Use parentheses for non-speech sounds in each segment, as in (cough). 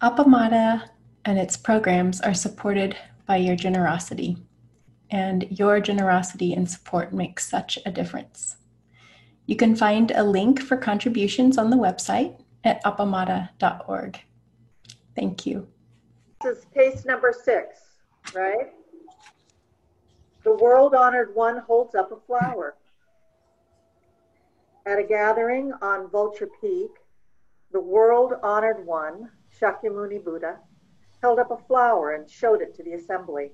Appamada and its programs are supported by your generosity, and your generosity and support makes such a difference. You can find a link for contributions on the website at appamada.org. Thank you. This is case number six, right? The world honored one holds up a flower. At a gathering on Vulture Peak, the world honored one, Shakyamuni Buddha, held up a flower and showed it to the assembly.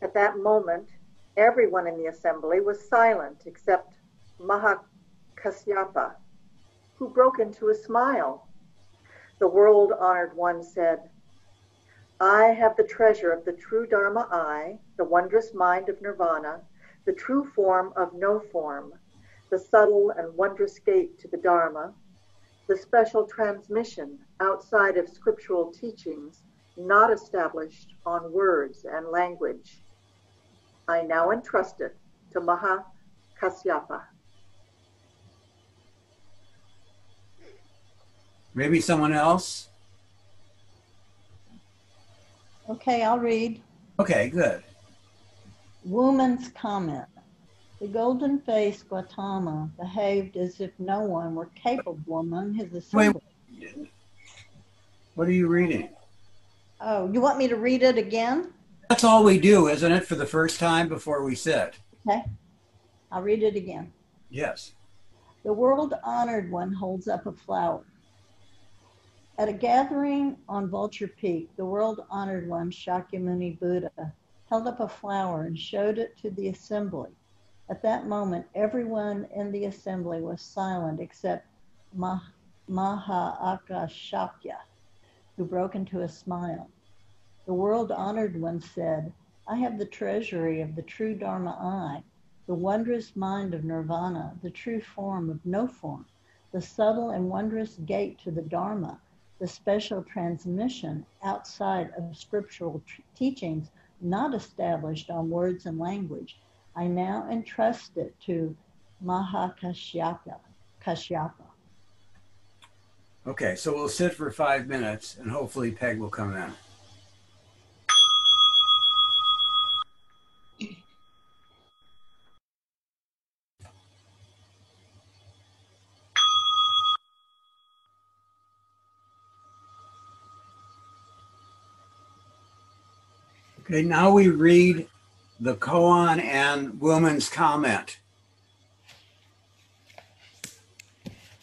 At that moment, everyone in the assembly was silent except Mahakasyapa, who broke into a smile. The world honored one said, I have the treasure of the true Dharma eye, the wondrous mind of nirvana, the true form of no form, the subtle and wondrous gate to the Dharma, the special transmission outside of scriptural teachings not established on words and language. I now entrust it to Maha Kasyapa. Maybe someone else? Okay, I'll read. Okay, good. Wumen's comment. The golden faced Gautama behaved as if no one were capable among his assembly. Wait, what are you reading? Oh, you want me to read it again? That's all we do, isn't it, for the first time before we sit? Okay, I'll read it again. Yes. The world honored one holds up a flower. At a gathering on Vulture Peak, the world honored one, Shakyamuni Buddha, held up a flower and showed it to the assembly. At that moment, everyone in the assembly was silent except Mah- Maha Akashakya, who broke into a smile. The world honored one said, I have the treasury of the true Dharma eye, the wondrous mind of nirvana, the true form of no form, the subtle and wondrous gate to the Dharma, the special transmission outside of scriptural t- teachings not established on words and language. I now entrust it to Mahakashyapa. Kashyapa. Okay, so we'll sit for five minutes and hopefully Peg will come in. Okay, now we read the koan and Wumen's comment.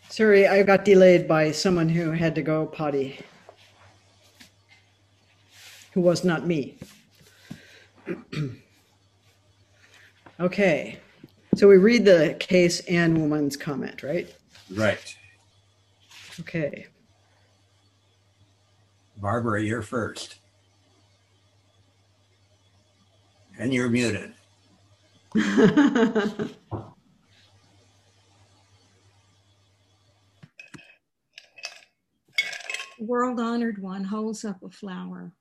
Sorry, I got delayed by someone who had to go potty, who was not me. (clears throat) okay, so we read the case and Wumen's comment, right? Right. Okay. Barbara, you're first. And you're muted. (laughs) World honored one holds up a flower.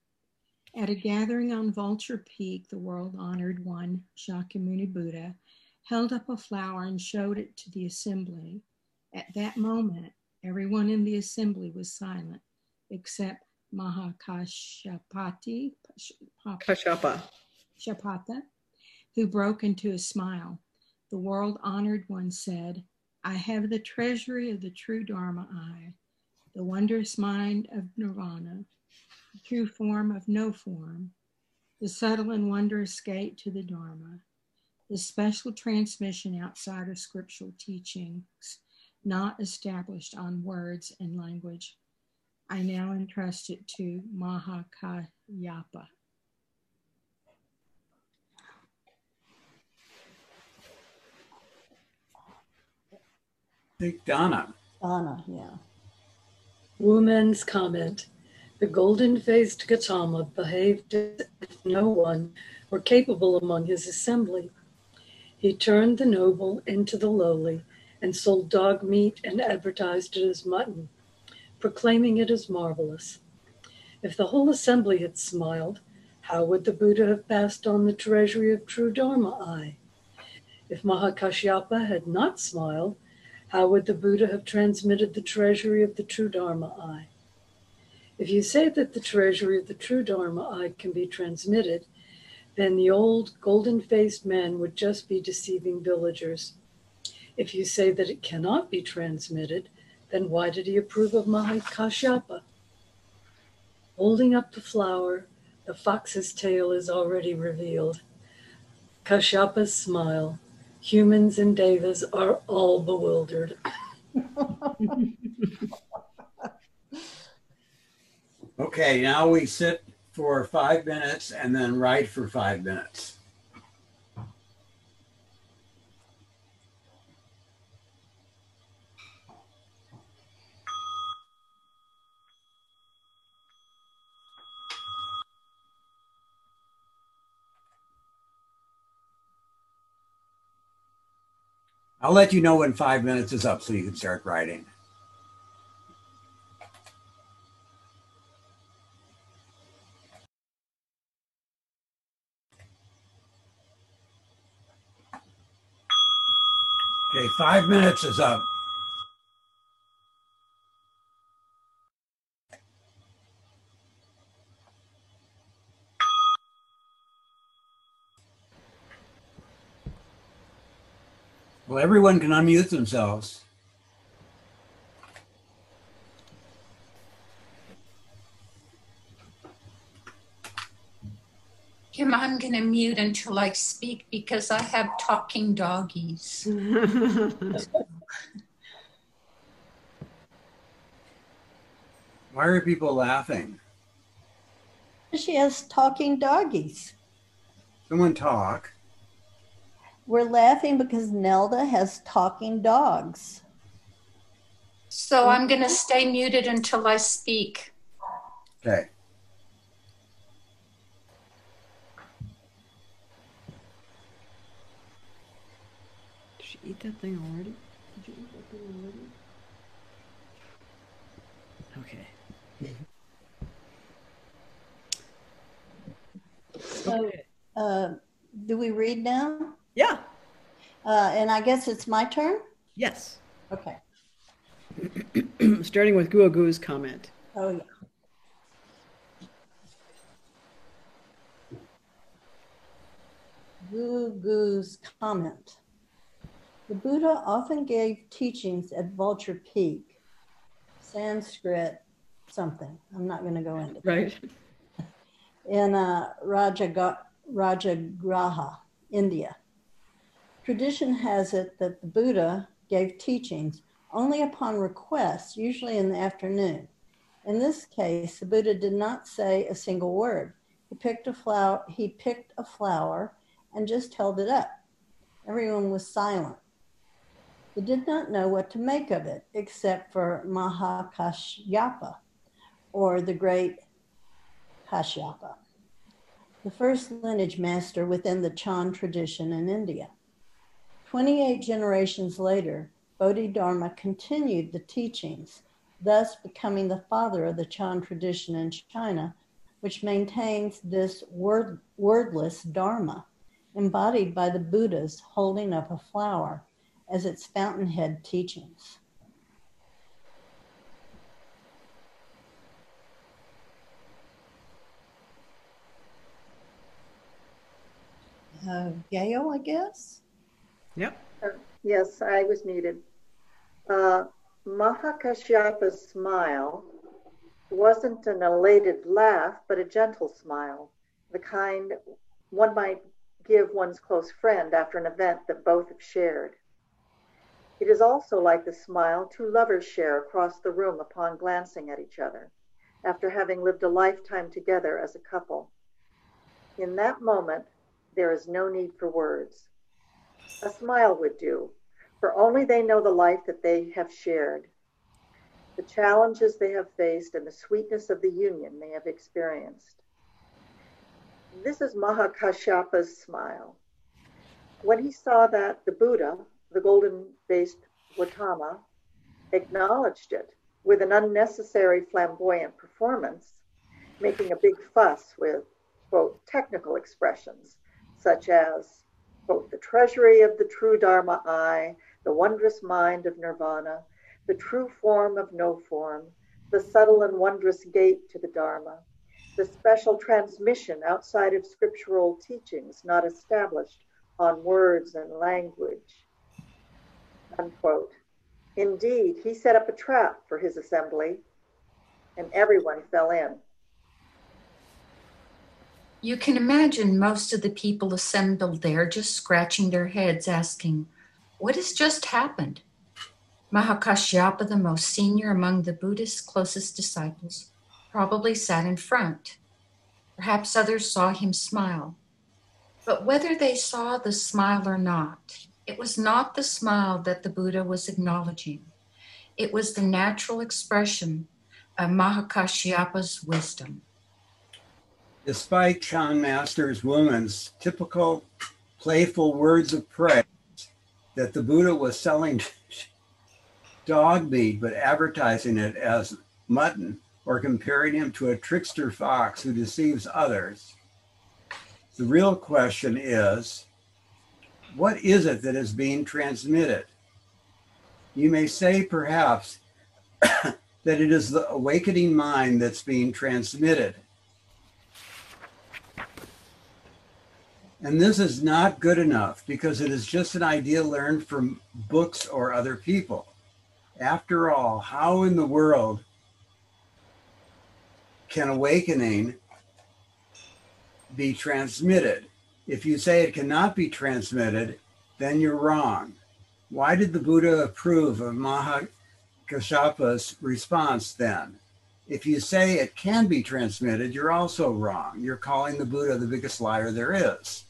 At a gathering on Vulture Peak, the world honored one, Shakyamuni Buddha, held up a flower and showed it to the assembly. At that moment, everyone in the assembly was silent except Mahakashapati, Kashyapa. Shapata, who broke into a smile. The world honored one said, I have the treasury of the true Dharma eye, the wondrous mind of nirvana, the true form of no form, the subtle and wondrous gate to the Dharma, the special transmission outside of scriptural teachings, not established on words and language. I now entrust it to Mahakayapa. Think Donna. Donna, yeah. Wumen's comment. The golden faced Gautama behaved as if no one were capable among his assembly. He turned the noble into the lowly and sold dog meat and advertised it as mutton, proclaiming it as marvelous. If the whole assembly had smiled, how would the Buddha have passed on the treasury of true Dharma eye? If Mahakashyapa had not smiled, how would the Buddha have transmitted the treasury of the true Dharma eye? If you say that the treasury of the true Dharma eye can be transmitted, then the old golden faced men would just be deceiving villagers. If you say that it cannot be transmitted, then why did he approve of Mahakashyapa? Holding up the flower, the fox's tail is already revealed. Kashyapa's smile. Humans and devas are all bewildered. Okay, now we sit for five minutes and then write for five minutes. I'll let you know when five minutes is up so you can start writing. Okay, five minutes is up. Well, everyone can unmute themselves. Kim, I'm going to mute until I speak because I have talking doggies. (laughs) Why are people laughing? She has talking doggies. Someone talk. We're laughing because Nelda has talking dogs. So I'm going to stay muted until I speak. Okay. Did she eat that thing already? Did you eat that thing already? Okay. So, uh, do we read now? Yeah. Uh, and I guess it's my turn? Yes. Okay. (clears throat) Starting with Guo Guagu's comment. Oh, yeah. Gugu's comment. The Buddha often gave teachings at Vulture Peak, Sanskrit something. I'm not going to go into that. Right. (laughs) in uh, Rajaga- Rajagraha, India. Tradition has it that the Buddha gave teachings only upon request, usually in the afternoon. In this case, the Buddha did not say a single word. He picked a flower, he picked a flower and just held it up. Everyone was silent. He did not know what to make of it, except for Mahakashyapa, or the great Kashyapa, the first lineage master within the Chan tradition in India. 28 generations later, Bodhidharma continued the teachings, thus becoming the father of the Chan tradition in China, which maintains this word, wordless Dharma, embodied by the Buddhas holding up a flower as its fountainhead teachings. Uh, Gail, I guess? Yep. Yes, I was muted. Uh, Mahakashyapa's smile wasn't an elated laugh, but a gentle smile, the kind one might give one's close friend after an event that both have shared. It is also like the smile two lovers share across the room upon glancing at each other, after having lived a lifetime together as a couple. In that moment, there is no need for words. A smile would do, for only they know the life that they have shared, the challenges they have faced, and the sweetness of the union they have experienced. This is Mahakashyapa's smile. When he saw that the Buddha, the golden faced Gautama, acknowledged it with an unnecessary flamboyant performance, making a big fuss with, quote, technical expressions such as, quote, the treasury of the true Dharma eye, the wondrous mind of nirvana, the true form of no form, the subtle and wondrous gate to the Dharma, the special transmission outside of scriptural teachings not established on words and language. Unquote. Indeed, he set up a trap for his assembly, and everyone fell in. You can imagine most of the people assembled there just scratching their heads, asking, What has just happened? Mahakashyapa, the most senior among the Buddhist's closest disciples, probably sat in front. Perhaps others saw him smile. But whether they saw the smile or not, it was not the smile that the Buddha was acknowledging. It was the natural expression of Mahakashyapa's wisdom. Despite Chan Master's Wumen's typical playful words of praise that the Buddha was selling (laughs) dog meat but advertising it as mutton or comparing him to a trickster fox who deceives others, the real question is what is it that is being transmitted? You may say, perhaps, (coughs) that it is the awakening mind that's being transmitted. And this is not good enough because it is just an idea learned from books or other people. After all, how in the world can awakening be transmitted? If you say it cannot be transmitted, then you're wrong. Why did the Buddha approve of Mahakashapa's response then? If you say it can be transmitted, you're also wrong. You're calling the Buddha the biggest liar there is.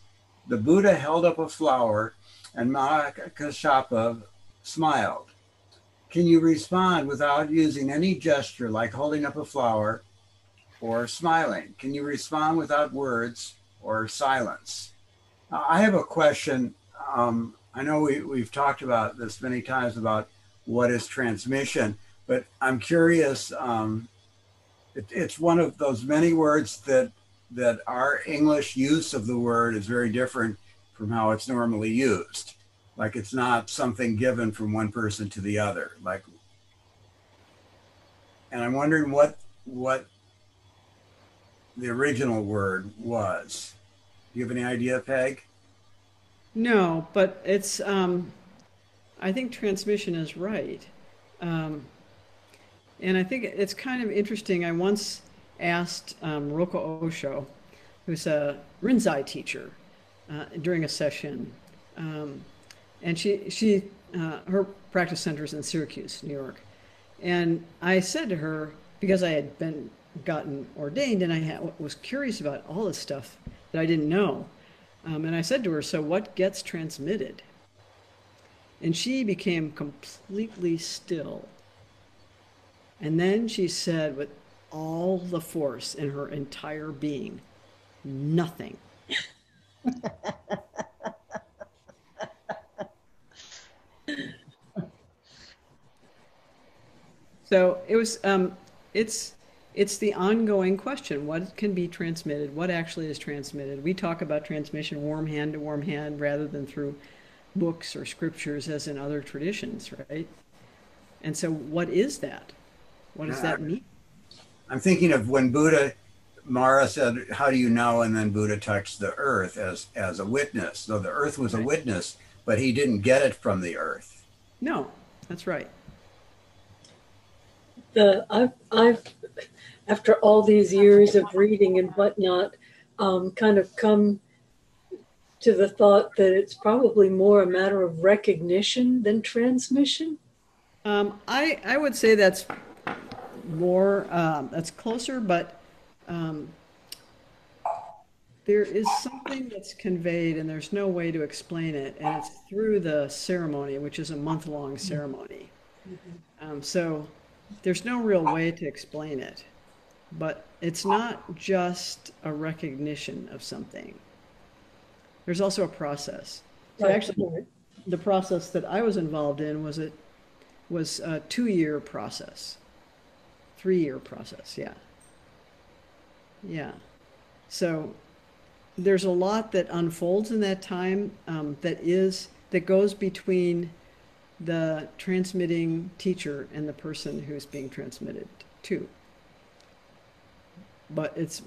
The Buddha held up a flower and Mahakashapa smiled. Can you respond without using any gesture like holding up a flower or smiling? Can you respond without words or silence? I have a question. Um, I know we, we've talked about this many times about what is transmission, but I'm curious. Um, it, it's one of those many words that that our English use of the word is very different from how it's normally used. Like it's not something given from one person to the other. Like, and I'm wondering what what the original word was. Do you have any idea, Peg? No, but it's. Um, I think transmission is right, um, and I think it's kind of interesting. I once asked um, Roko Osho, who's a Rinzai teacher, uh, during a session, um, and she she uh, her practice center is in Syracuse, New York, and I said to her because I had been gotten ordained and I had, was curious about all this stuff that I didn't know. Um, and I said to her, So what gets transmitted? And she became completely still. And then she said, with all the force in her entire being, Nothing. so it was, um, it's, it's the ongoing question. What can be transmitted? What actually is transmitted? We talk about transmission warm hand to warm hand rather than through books or scriptures as in other traditions right? And so what is that? What does that mean i'm thinking of when buddha mara said how do you know and then buddha touched the earth as as a witness so the earth was right. a witness but he didn't get it from the earth no that's right the i've i've after all these years of reading and whatnot, um, kind of come to the thought that it's probably more a matter of recognition than transmission? Um, I, I would say that's more, um, that's closer, but um, there is something that's conveyed and there's no way to explain it. And it's through the ceremony, which is a month long ceremony. Mm-hmm. Um, so there's no real way to explain it but it's not just a recognition of something. There's also a process. So actually, the process that I was involved in was it was a two-year process, three-year process. Yeah, yeah. So there's a lot that unfolds in that time um, that is that goes between the transmitting teacher and the person who's being transmitted to. But it's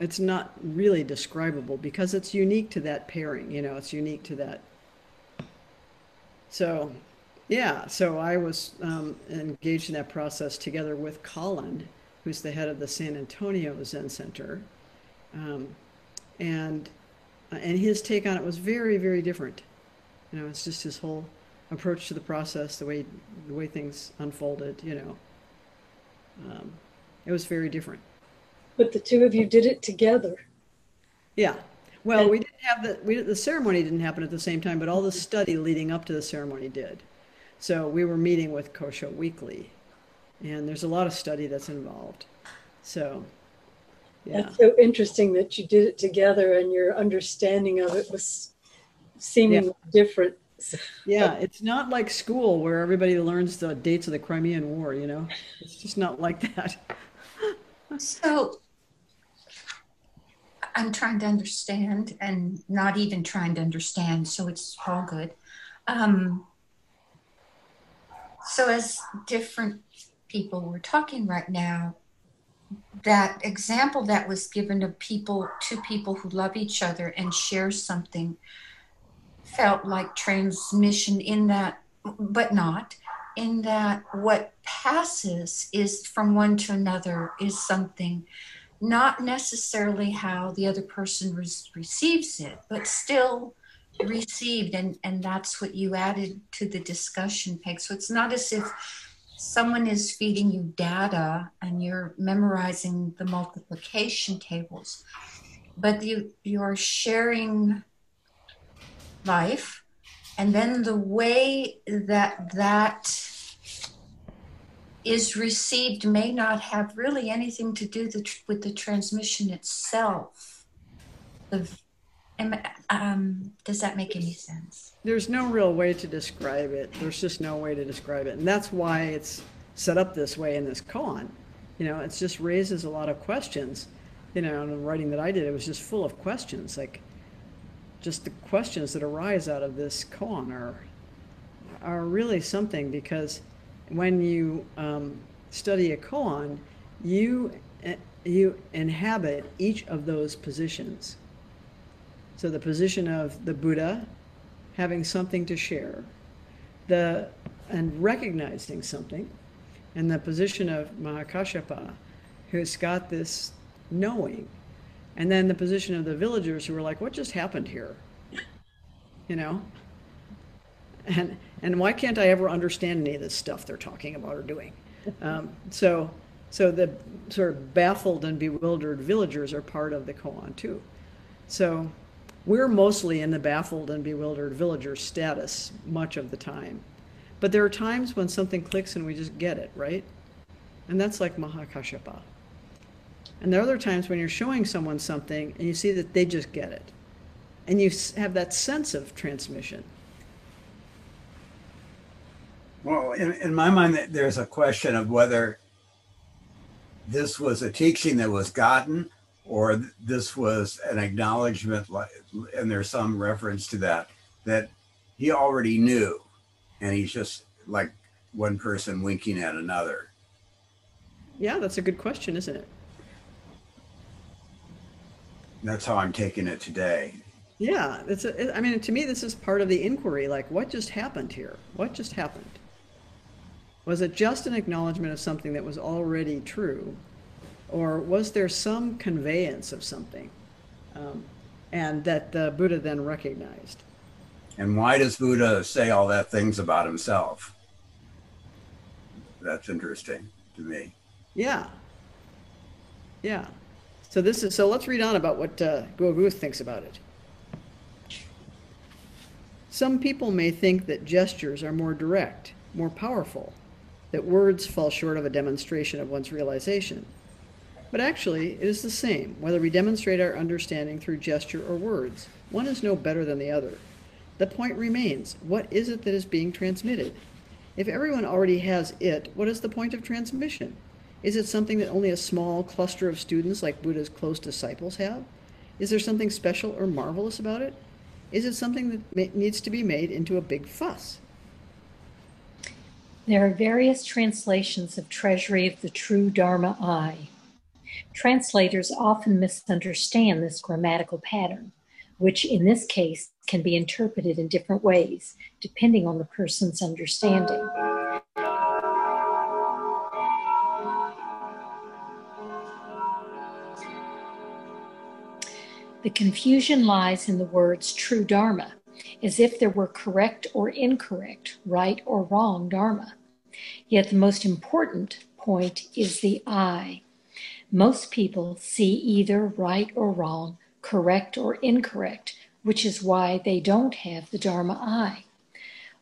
it's not really describable because it's unique to that pairing, you know, it's unique to that. So, yeah, so I was um, engaged in that process together with Colin, who's the head of the San Antonio Zen Center. Um, and and his take on it was very, very different. You know, it's just his whole approach to the process, the way the way things unfolded. You know, um, it was very different. But the two of you did it together. Yeah. Well, we didn't have the we the ceremony didn't happen at the same time, but all the study leading up to the ceremony did. So we were meeting with Kosho weekly, and there's a lot of study that's involved. So, yeah. That's so interesting that you did it together, and your understanding of it was seemingly different. Yeah, (laughs) it's not like school where everybody learns the dates of the Crimean War, you know? It's just not like that. (laughs) So I'm trying to understand and not even trying to understand, so it's all good. Um, so, as different people were talking right now, that example that was given of people, two people who love each other and share something, felt like transmission in that, but not in that what passes is from one to another is something not necessarily how the other person re- receives it but still received and and that's what you added to the discussion peg so it's not as if someone is feeding you data and you're memorizing the multiplication tables but you you're sharing life and then the way that that is received may not have really anything to do the, with the transmission itself. The, um, does that make any sense? There's no real way to describe it. There's just no way to describe it. And that's why it's set up this way in this koan. You know, it just raises a lot of questions. You know, in the writing that I did, it was just full of questions. Like, just the questions that arise out of this koan are are really something because when you um, study a koan, you eh, you inhabit each of those positions. So the position of the Buddha, having something to share, the and recognizing something, and the position of Mahakashyapa, who's got this knowing, and then the position of the villagers who are like, "What just happened here?" You know, and and why can't I ever understand any of this stuff they're talking about or doing? Um, so, so the sort of baffled and bewildered villagers are part of the koan too. So, we're mostly in the baffled and bewildered villager status much of the time, but there are times when something clicks and we just get it right, and that's like Mahakashyapa. And there are other times when you're showing someone something and you see that they just get it, and you have that sense of transmission. Well, in, in my mind, there's a question of whether this was a teaching that was gotten or this was an acknowledgement, and there's some reference to that, that he already knew. And he's just like one person winking at another. Yeah, that's a good question, isn't it? That's how I'm taking it today. Yeah, it's. A, I mean, to me, this is part of the inquiry. Like, what just happened here? What just happened? Was it just an acknowledgement of something that was already true? Or was there some conveyance of something um, and that the Buddha then recognized? And why does Buddha say all that things about himself? That's interesting to me. Yeah. Yeah. So this is so let's read on about what uh, Guo thinks about it. Some people may think that gestures are more direct, more powerful, that words fall short of a demonstration of one's realization. But actually, it is the same, whether we demonstrate our understanding through gesture or words. One is no better than the other. The point remains what is it that is being transmitted? If everyone already has it, what is the point of transmission? Is it something that only a small cluster of students, like Buddha's close disciples, have? Is there something special or marvelous about it? Is it something that needs to be made into a big fuss? There are various translations of Treasury of the True Dharma Eye. Translators often misunderstand this grammatical pattern, which in this case can be interpreted in different ways depending on the person's understanding. The confusion lies in the words true Dharma, as if there were correct or incorrect, right or wrong Dharma. Yet the most important point is the eye. Most people see either right or wrong, correct or incorrect, which is why they don't have the Dharma eye.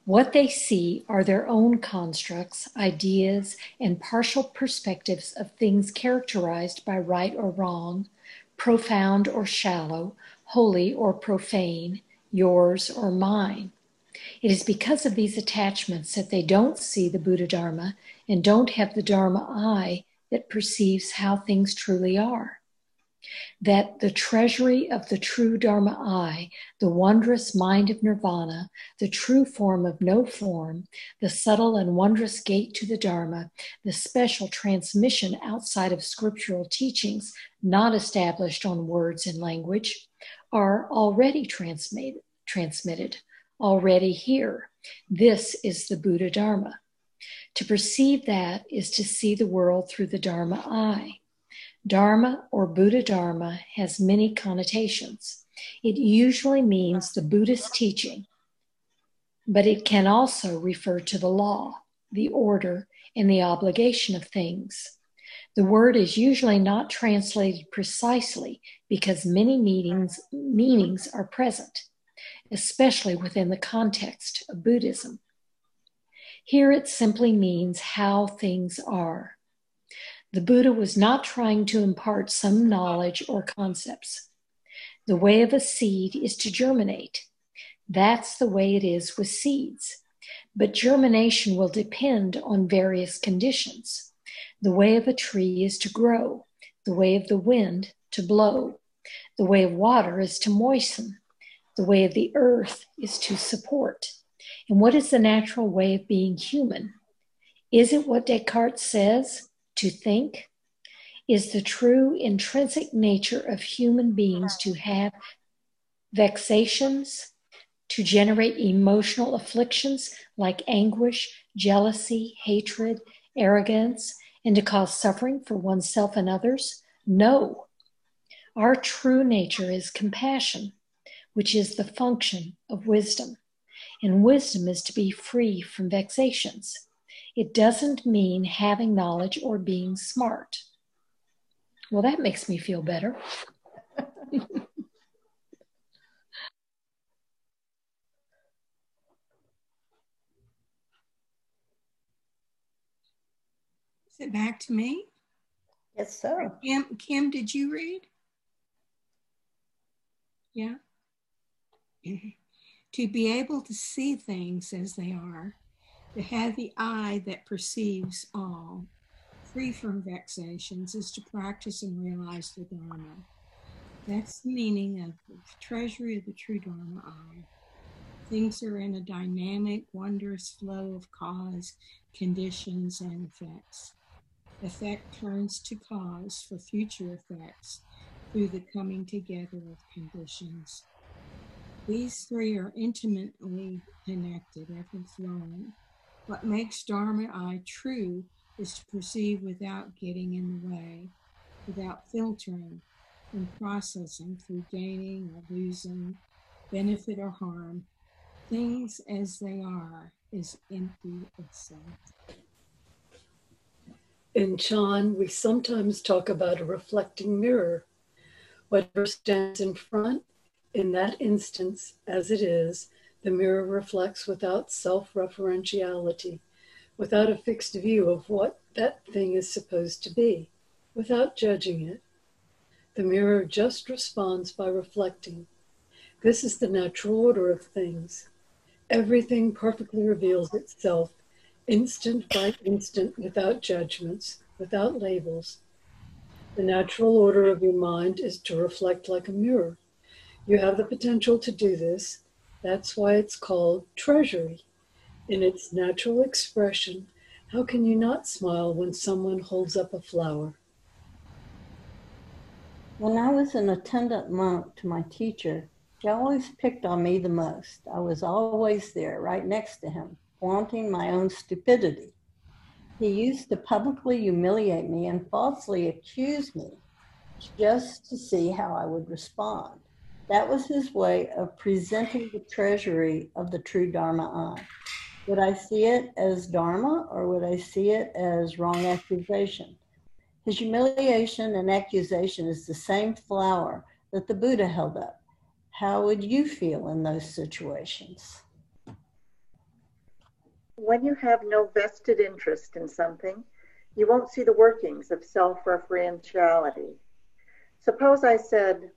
What they see are their own constructs, ideas, and partial perspectives of things characterized by right or wrong, profound or shallow, holy or profane, yours or mine. It is because of these attachments that they don't see the Buddha Dharma and don't have the Dharma eye that perceives how things truly are. That the treasury of the true Dharma eye, the wondrous mind of nirvana, the true form of no form, the subtle and wondrous gate to the Dharma, the special transmission outside of scriptural teachings not established on words and language, are already transmitted. transmitted already here. This is the Buddha Dharma. To perceive that is to see the world through the Dharma eye. Dharma or Buddha Dharma has many connotations. It usually means the Buddhist teaching, but it can also refer to the law, the order, and the obligation of things. The word is usually not translated precisely because many meanings, meanings are present especially within the context of Buddhism. Here it simply means how things are. The Buddha was not trying to impart some knowledge or concepts. The way of a seed is to germinate. That's the way it is with seeds. But germination will depend on various conditions. The way of a tree is to grow, the way of the wind to blow, the way of water is to moisten, the way of the earth is to support. And what is the natural way of being human? Is it what Descartes says, to think? Is the true intrinsic nature of human beings to have vexations, to generate emotional afflictions like anguish, jealousy, hatred, arrogance, and to cause suffering for oneself and others? No. Our true nature is compassion which is the function of wisdom. And wisdom is to be free from vexations. It doesn't mean having knowledge or being smart. Well, that makes me feel better. (laughs) Is it back to me? Yes, sir. Kim, Kim, did you read? Yeah to be able to see things as they are, to have the eye that perceives all, free from vexations, is to practice and realize the Dharma. That's the meaning of the treasury of the true Dharma eye. Things are in a dynamic, wondrous flow of cause, conditions, and effects. Effect turns to cause for future effects through the coming together of conditions. These three are intimately connected, ever flowing. What makes Dharma eye true is to perceive without getting in the way, without filtering and processing through gaining or losing, benefit or harm. Things as they are is empty itself. In Chan, we sometimes talk about a reflecting mirror. Whatever stands in front in that instance, as it is, the mirror reflects without self referentiality, without a fixed view of what that thing is supposed to be, without judging it. The mirror just responds by reflecting. This is the natural order of things. Everything perfectly reveals itself, instant by instant, without judgments, without labels. The natural order of your mind is to reflect like a mirror you have the potential to do this. That's why it's called treasury. In its natural expression, How can you not smile when someone holds up a flower? When I was an attendant monk to my teacher, he always picked on me the most. I was always there, right next to him, flaunting my own stupidity. He used to publicly humiliate me and falsely accuse me just to see how I would respond. That was his way of presenting the treasury of the true Dharma eye. Would I see it as Dharma or would I see it as wrong accusation? His humiliation and accusation is the same flower that the Buddha held up. How would you feel in those situations? When you have no vested interest in something, you won't see the workings of self referentiality. Suppose I said,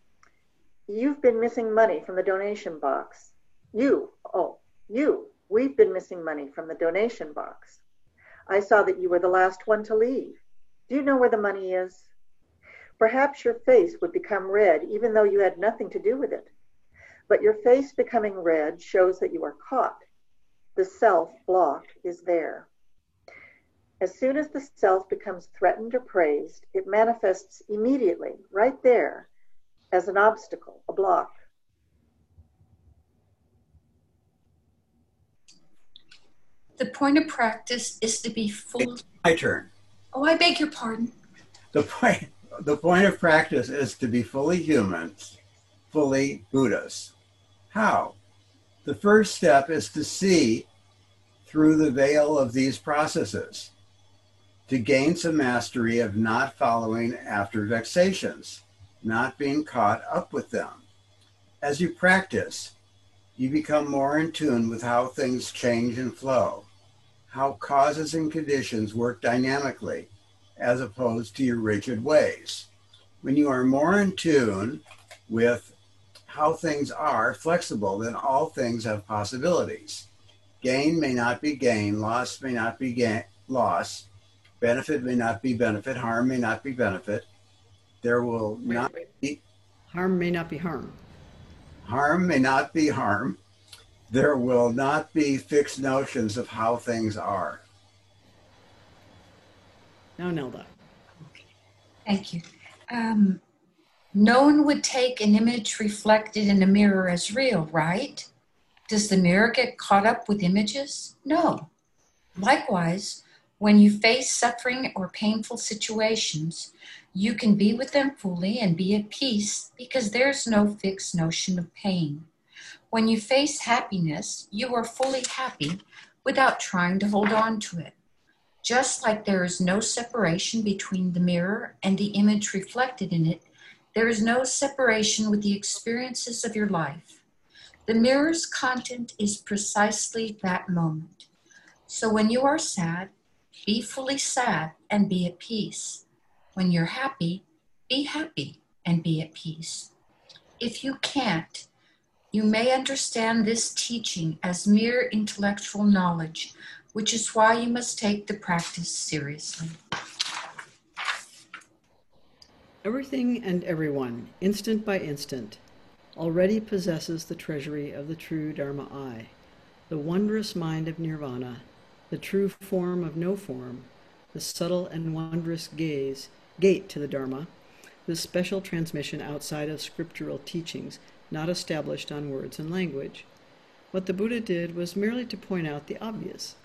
You've been missing money from the donation box. You, oh, you, we've been missing money from the donation box. I saw that you were the last one to leave. Do you know where the money is? Perhaps your face would become red even though you had nothing to do with it. But your face becoming red shows that you are caught. The self block is there. As soon as the self becomes threatened or praised, it manifests immediately, right there, as an obstacle, a block. The point of practice is to be full. My turn. Oh, I beg your pardon. The point, the point of practice is to be fully humans, fully Buddhas. How? The first step is to see through the veil of these processes, to gain some mastery of not following after vexations, not being caught up with them. As you practice, you become more in tune with how things change and flow, how causes and conditions work dynamically, as opposed to your rigid ways. When you are more in tune with how things are flexible, then all things have possibilities. Gain may not be gain, loss may not be gain, loss, benefit may not be benefit, harm may not be benefit. There will wait, not wait. be harm may not be harm. Harm may not be harm. There will not be fixed notions of how things are. Now, Nelda. Thank you. Um, no one would take an image reflected in a mirror as real, right? Does the mirror get caught up with images? No. Likewise, when you face suffering or painful situations, you can be with them fully and be at peace because there's no fixed notion of pain. When you face happiness, you are fully happy without trying to hold on to it. Just like there is no separation between the mirror and the image reflected in it, there is no separation with the experiences of your life. The mirror's content is precisely that moment. So when you are sad, be fully sad and be at peace. When you're happy, be happy and be at peace. If you can't, you may understand this teaching as mere intellectual knowledge, which is why you must take the practice seriously. Everything and everyone, instant by instant, already possesses the treasury of the true Dharma eye, the wondrous mind of nirvana, the true form of no form, the subtle and wondrous gaze, gate to the Dharma, the special transmission outside of scriptural teachings not established on words and language. What the Buddha did was merely to point out the obvious.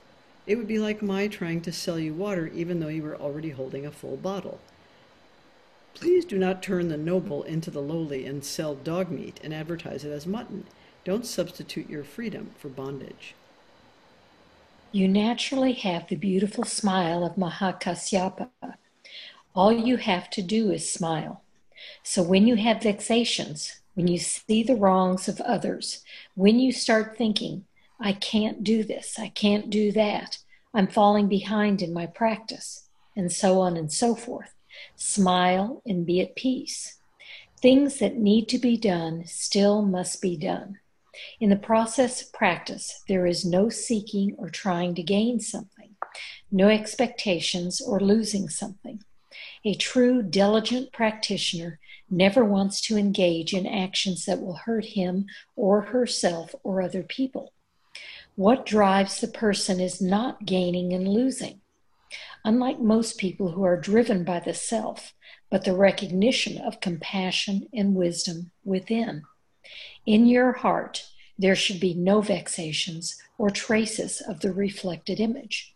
It would be like my trying to sell you water even though you were already holding a full bottle. Please do not turn the noble into the lowly and sell dog meat and advertise it as mutton. Don't substitute your freedom for bondage. You naturally have the beautiful smile of Mahakasyapa. All you have to do is smile. So when you have vexations, when you see the wrongs of others, when you start thinking, I can't do this, I can't do that, I'm falling behind in my practice, and so on and so forth, smile and be at peace. Things that need to be done still must be done. In the process of practice, there is no seeking or trying to gain something, no expectations or losing something. A true diligent practitioner never wants to engage in actions that will hurt him or herself or other people. What drives the person is not gaining and losing, unlike most people who are driven by the self, but the recognition of compassion and wisdom within. In your heart, there should be no vexations or traces of the reflected image.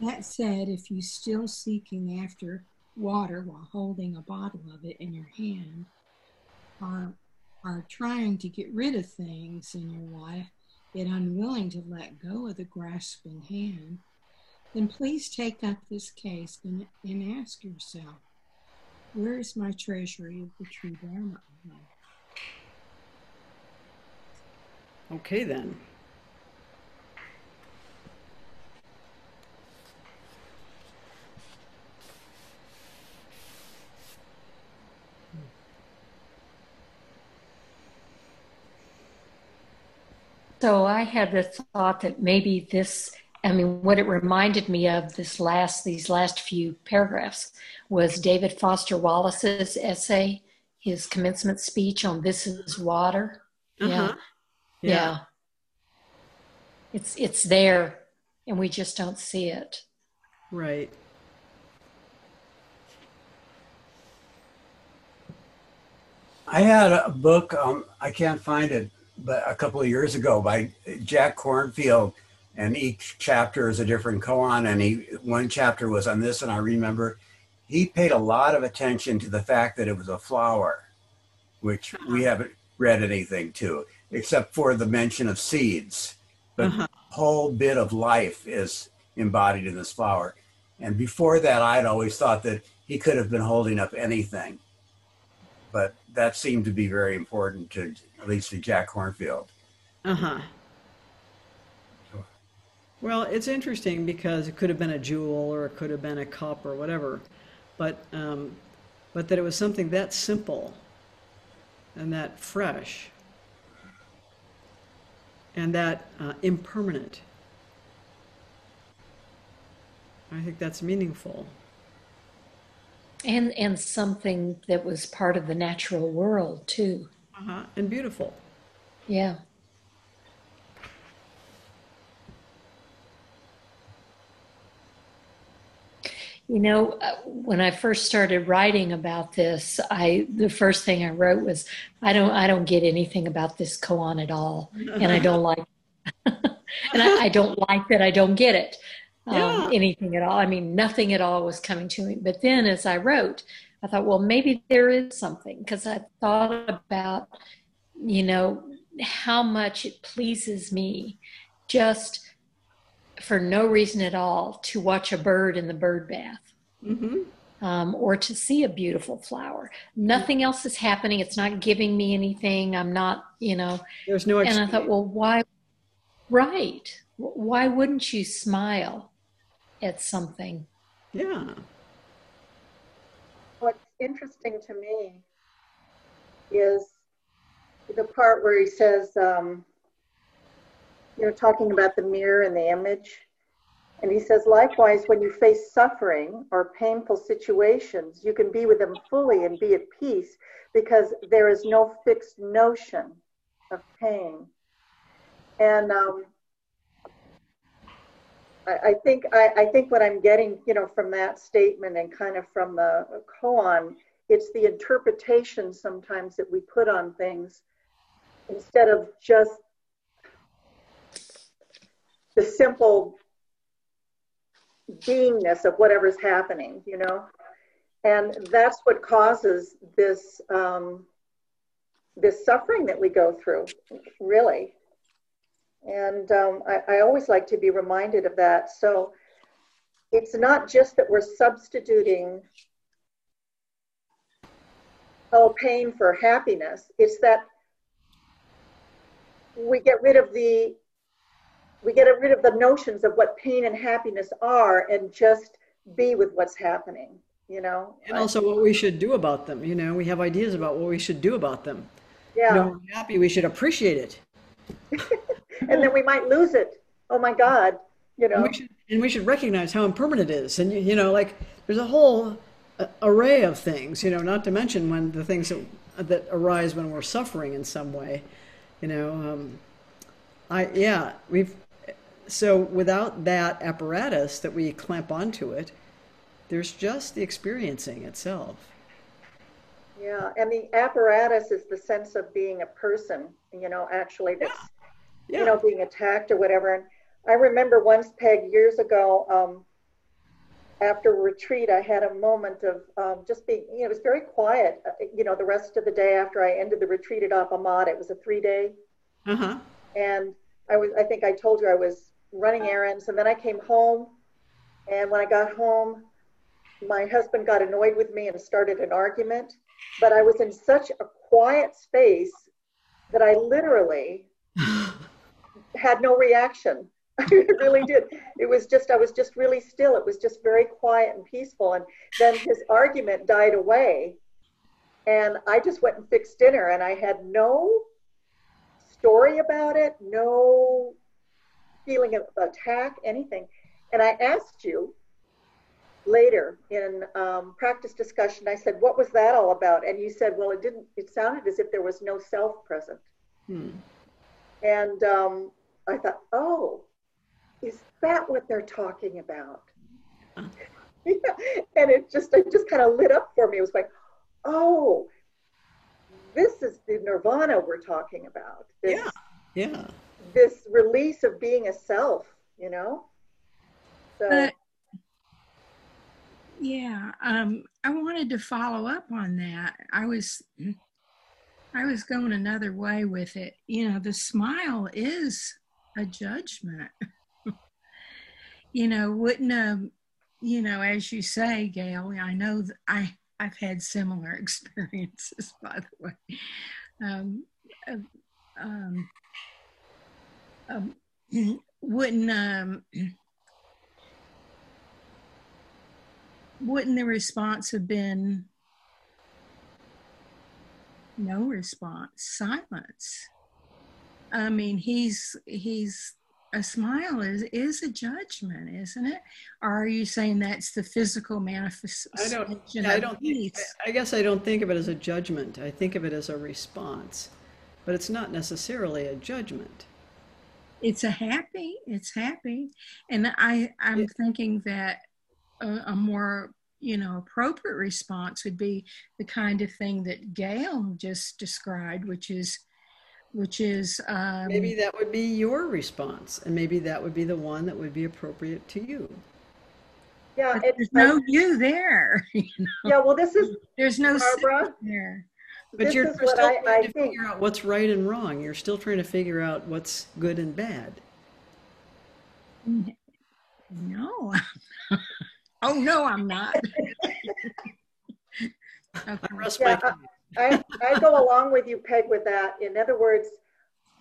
That said, if you're still seeking after water while holding a bottle of it in your hand, are, are trying to get rid of things in your life, yet unwilling to let go of the grasping hand, then please take up this case and, and ask yourself, where is my treasury of the true Dharma? Okay, then. So I had the thought that maybe this, I mean, what it reminded me of this last, these last few paragraphs was David Foster Wallace's essay, his commencement speech on This is Water. Uh-huh. Yeah. yeah. Yeah. It's, it's there and we just don't see it. Right. I had a book, um, I can't find it, but a couple of years ago by Jack Kornfield, and each chapter is a different koan. And he one chapter was on this, and I remember he paid a lot of attention to the fact that it was a flower, which uh-huh. we haven't read anything to, except for the mention of seeds. But uh-huh. whole bit of life is embodied in this flower. And before that, I'd always thought that he could have been holding up anything. But that seemed to be very important to at least to Jack Kornfield. Uh huh. Well, it's interesting because it could have been a jewel or it could have been a cup or whatever, but um, but that it was something that simple and that fresh and that uh, impermanent. I think that's meaningful. And and something that was part of the natural world too. Uh-huh. And beautiful. Yeah. You know, uh, when I first started writing about this, I the first thing I wrote was, "I don't, I don't get anything about this koan at all, and I don't like, (laughs) and I, I, don't like that I don't get it, um, yeah. anything at all. I mean, nothing at all was coming to me. But then, as I wrote, I thought, well, maybe there is something because I thought about, you know, how much it pleases me just for no reason at all to watch a bird in the bird bath. Mm-hmm. Um, or to see a beautiful flower. Nothing else is happening. It's not giving me anything. I'm not, you know. There's no. And I thought, well, why? Right. Why wouldn't you smile at something? Yeah interesting to me is the part where he says, um, you know, talking about the mirror and the image. And he says, likewise, when you face suffering or painful situations, you can be with them fully and be at peace because there is no fixed notion of pain. And um, I, think I, I, think what I'm getting, you know, from that statement and kind of from the koan, it's the interpretation sometimes that we put on things instead of just the simple beingness of whatever's happening, you know, and that's what causes this um, this suffering that we go through, really. And um, I, I always like to be reminded of that. So it's not just that we're substituting oh pain for happiness. It's that we get rid of the we get rid of the notions of what pain and happiness are and just be with what's happening you know? And also what we should do about them you know? We have ideas about what we should do about them. Yeah. You know, happy we should appreciate it (laughs) and then we might lose it. Oh my God, you know. And we should, and we should recognize how impermanent it is. And, you, you know, like there's a whole uh, array of things, you know, not to mention when the things that, that arise when we're suffering in some way, you know. Um, I, yeah, we've, so without that apparatus that we clamp onto it, there's just the experiencing itself. Yeah, and the apparatus is the sense of being a person, you know, actually that's, Yeah. you know, being attacked or whatever. And I remember once, Peg, years ago, um, after retreat, I had a moment of um, just being, you know, it was very quiet, uh, you know, the rest of the day after I ended the retreat at Appamada. It was a three day. Uh huh. And I was, I think I told you I was running errands. And then I came home. And when I got home, my husband got annoyed with me and started an argument. But I was in such a quiet space that I literally had no reaction. (laughs) I really did. It was just, I was just really still. It was just very quiet and peaceful. And then his argument died away. And I just went and fixed dinner, and I had no story about it, no feeling of attack, anything. And I asked you later in um, practice discussion, I said, What was that all about? And you said, Well, it didn't, it sounded as if there was no self present. Hmm. And um, I thought, oh, is that what they're talking about? yeah. (laughs) And it just, it just kind of lit up for me. It was like, oh, this is the nirvana we're talking about. This, Yeah. Yeah. this release of being a self, you know? So, But yeah, um, I wanted to follow up on that. I was I was going another way with it. You know, the smile is a judgment. you know, wouldn't um, you know, as you say, Gail, I know I I've had similar (laughs) experiences, by the way. Um, uh, um, um, wouldn't um, wouldn't the response have been no response silence i mean he's he's a smile is is a judgment isn't it or are you saying that's the physical manifestation I don't. of I don't. Think? I guess I don't think of it as a judgment. I think of it as a response, but it's not necessarily a judgment. it's a happy it's happy and i i'm Yeah. thinking that a, a more you know appropriate response would be the kind of thing that gail just described which is which is um Maybe that would be your response, and maybe that would be the one that would be appropriate to you. yeah, but it's there's no you there (laughs) you know? yeah, well, this is, there's no Barbara? there But this you're is still what I, trying I to think. figure out what's right and wrong. You're still trying to figure out what's good and bad. no (laughs) oh no i'm not I (laughs) okay. rest Yeah, my I, I go along with you, Peg, with that. In other words,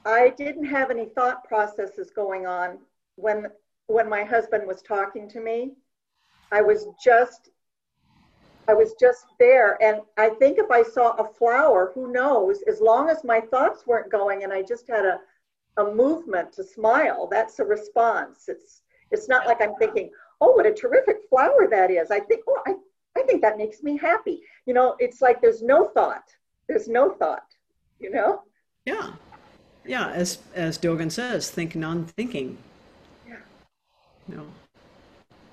I didn't have any thought processes going on when when my husband was talking to me. I was just I was just there. And I think if I saw a flower, who knows, as long as my thoughts weren't going and I just had a, a movement to smile, that's a response. It's it's not like I'm thinking, oh, what a terrific flower that is. I think, oh, I, I think that makes me happy. You know, it's like there's no thought. There's no thought, you know? Yeah. Yeah, as as Dogen says, think non-thinking. Yeah. No.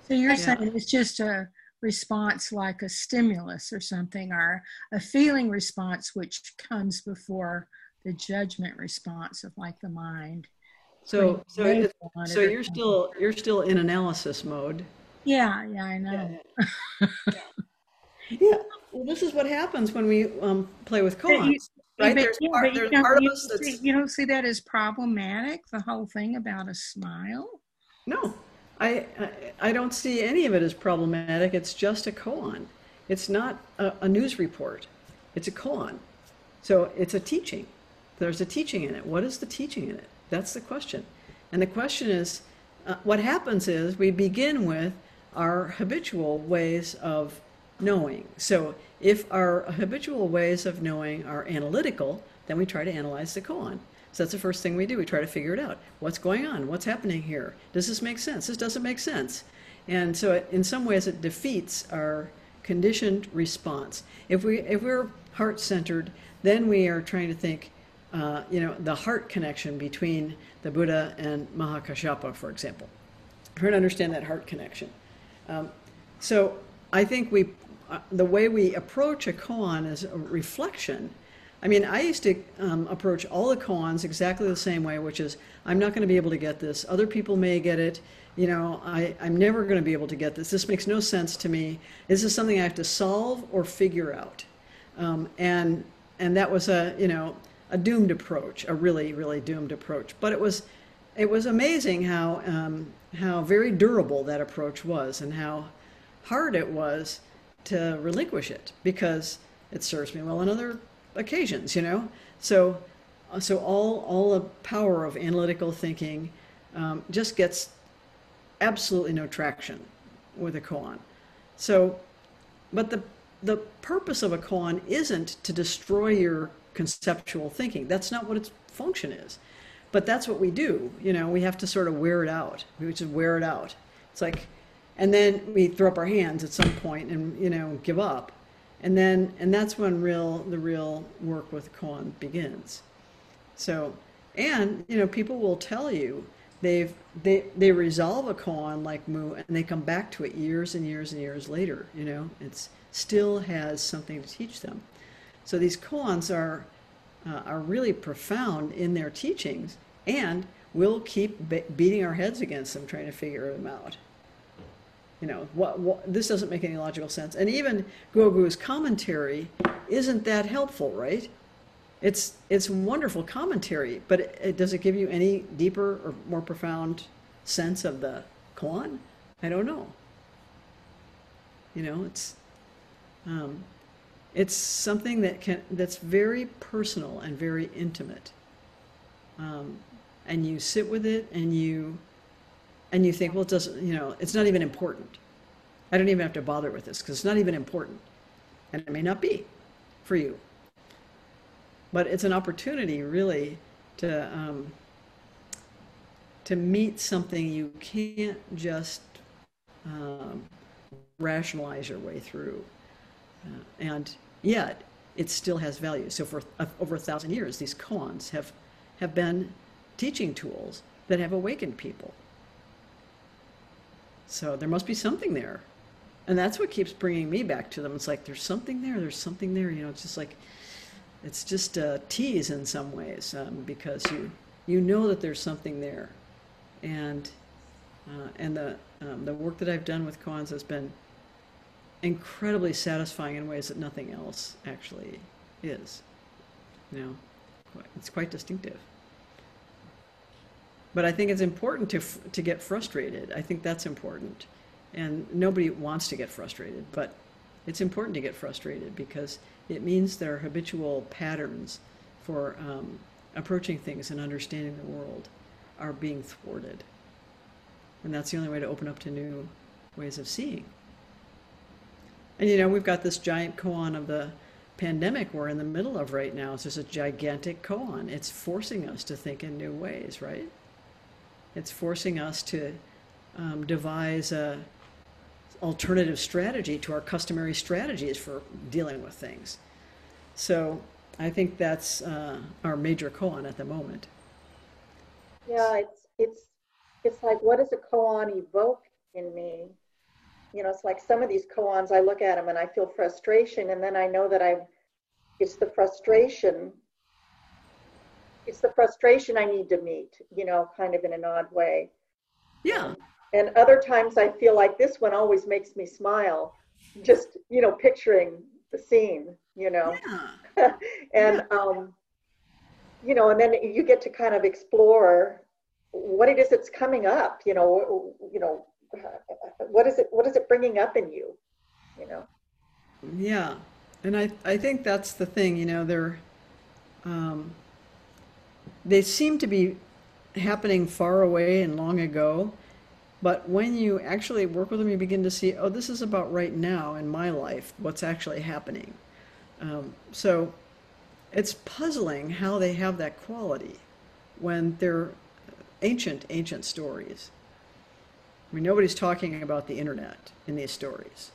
So you're Yeah. saying it's just a response like a stimulus or something, or a feeling response which comes before the judgment response of like the mind. So so Putting it, label on it so you're still you're still in analysis mode. Yeah, yeah, I know. (laughs) Yeah. Well, this is what happens when we um, play with you- right? but- There's yeah, part, there's don't- part of us see- that's You don't see that as problematic, the whole thing about a smile? no. I, I I don't see any of it as problematic. It's just a koan. It's not a, a news report. It's a koan. So it's a teaching. There's a teaching in it. What is the teaching in it? That's the question. And the question is, uh, what happens is we begin with our habitual ways of knowing. So if our habitual ways of knowing are analytical, then we try to analyze the koan. So that's the first thing we do. We try to figure it out. What's going on? What's happening here? Does this make sense? This doesn't make sense. And so it, in some ways it defeats our conditioned response. If we if we're heart centered, then we are trying to think, uh, you know, the heart connection between the Buddha and Mahakashyapa, for example. Trying to understand that heart connection. Um, so I think we, uh, the way we approach a koan is a reflection. I mean, I used to um, approach all the koans exactly the same way, which is I'm not going to be able to get this. Other people may get it. You know, I, I'm never going to be able to get this. This makes no sense to me. This is something I have to solve or figure out. Um, and and that was a you know a doomed approach, a really really doomed approach. But it was it was amazing how um, how very durable that approach was, and how hard it was to relinquish it because it serves me well on other occasions. You know, so so all all the power of analytical thinking um, just gets absolutely no traction with a koan. So, but the the purpose of a koan isn't to destroy your conceptual thinking. That's not what its function is. But that's what we do. You know, we have to sort of wear it out. We just wear it out. It's like, and then we throw up our hands at some point and you know give up, and then and that's when real the real work with koan begins. So, and you know, people will tell you they've they they resolve a koan like mu and they come back to it years and years and years later. You know, it's still has something to teach them. So these koans are, uh, are really profound in their teachings, and we'll keep be- beating our heads against them trying to figure them out. You know, what, what, this doesn't make any logical sense. And even Gogu's commentary isn't that helpful, right? It's, it's wonderful commentary, but it, it, does it give you any deeper or more profound sense of the koan? I don't know. You know, it's um, it's something that can that's very personal and very intimate. Um, and you sit with it and you and you think, well, it doesn't, you know, it's not even important. I don't even have to bother with this because it's not even important. And it may not be for you. But it's an opportunity really to um, to meet something you can't just um, rationalize your way through. Uh, and yet, it still has value. So for uh, over a thousand years, these koans have, have been teaching tools that have awakened people. So there must be something there. And that's what keeps bringing me back to them. It's like, there's something there, there's something there. You know, it's just like, it's just a tease in some ways um, because you, you know that there's something there. And, uh, and the, um, the work that I've done with koans has been incredibly satisfying in ways that nothing else actually is. You know, it's quite distinctive. But I think it's important to to get frustrated. I think that's important, and nobody wants to get frustrated, but it's important to get frustrated because it means there are habitual patterns for um, approaching things and understanding the world are being thwarted, and that's the only way to open up to new ways of seeing. And you know, we've got this giant koan of the pandemic we're in the middle of right now. It's just a gigantic koan. It's forcing us to think in new ways, right? It's forcing us to um, devise a alternative strategy to our customary strategies for dealing with things. So I think that's uh, our major koan at the moment. Yeah, it's it's it's like what does a koan evoke in me? you know, it's like some of these koans, I look at them and I feel frustration, and then I know that I, it's the frustration, it's the frustration I need to meet, you know, kind of in an odd way. Yeah. And other times I feel like this one always makes me smile, just, you know, picturing the scene, you know. Yeah. (laughs) and, yeah. um, you know, and then you get to kind of explore what it is that's coming up, you know, you know, what is it what is it bringing up in you you know yeah and i i think that's the thing you know they're um, they seem to be happening far away and long ago but when you actually work with them you begin to see oh this is about right now in my life what's actually happening um, so it's puzzling how they have that quality when they're ancient ancient stories I mean, nobody's talking about the internet in these stories.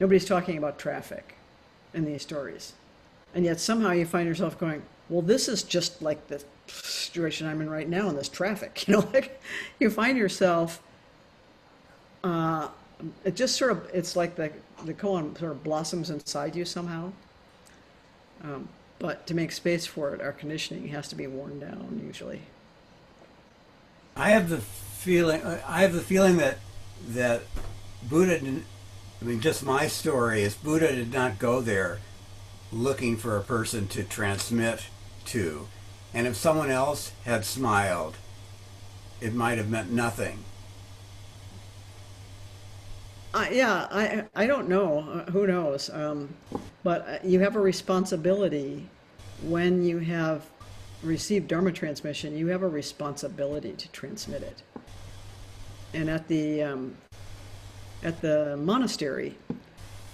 Nobody's talking about traffic in these stories. And yet somehow you find yourself going, well, this is just like the situation I'm in right now in this traffic. (laughs) You know, like you find yourself, uh, it just sort of, it's like the, the koan sort of blossoms inside you somehow. Um, but to make space for it, our conditioning has to be worn down usually. I have the feeling. I have the feeling that that Buddha. Didn't, I mean, just my story is Buddha did not go there looking for a person to transmit to, and if someone else had smiled, it might have meant nothing. Uh, yeah, I I don't know. Uh, who knows? Um, but uh, you have a responsibility when you have received Dharma transmission. You have a responsibility to transmit it. And at the um, at the monastery,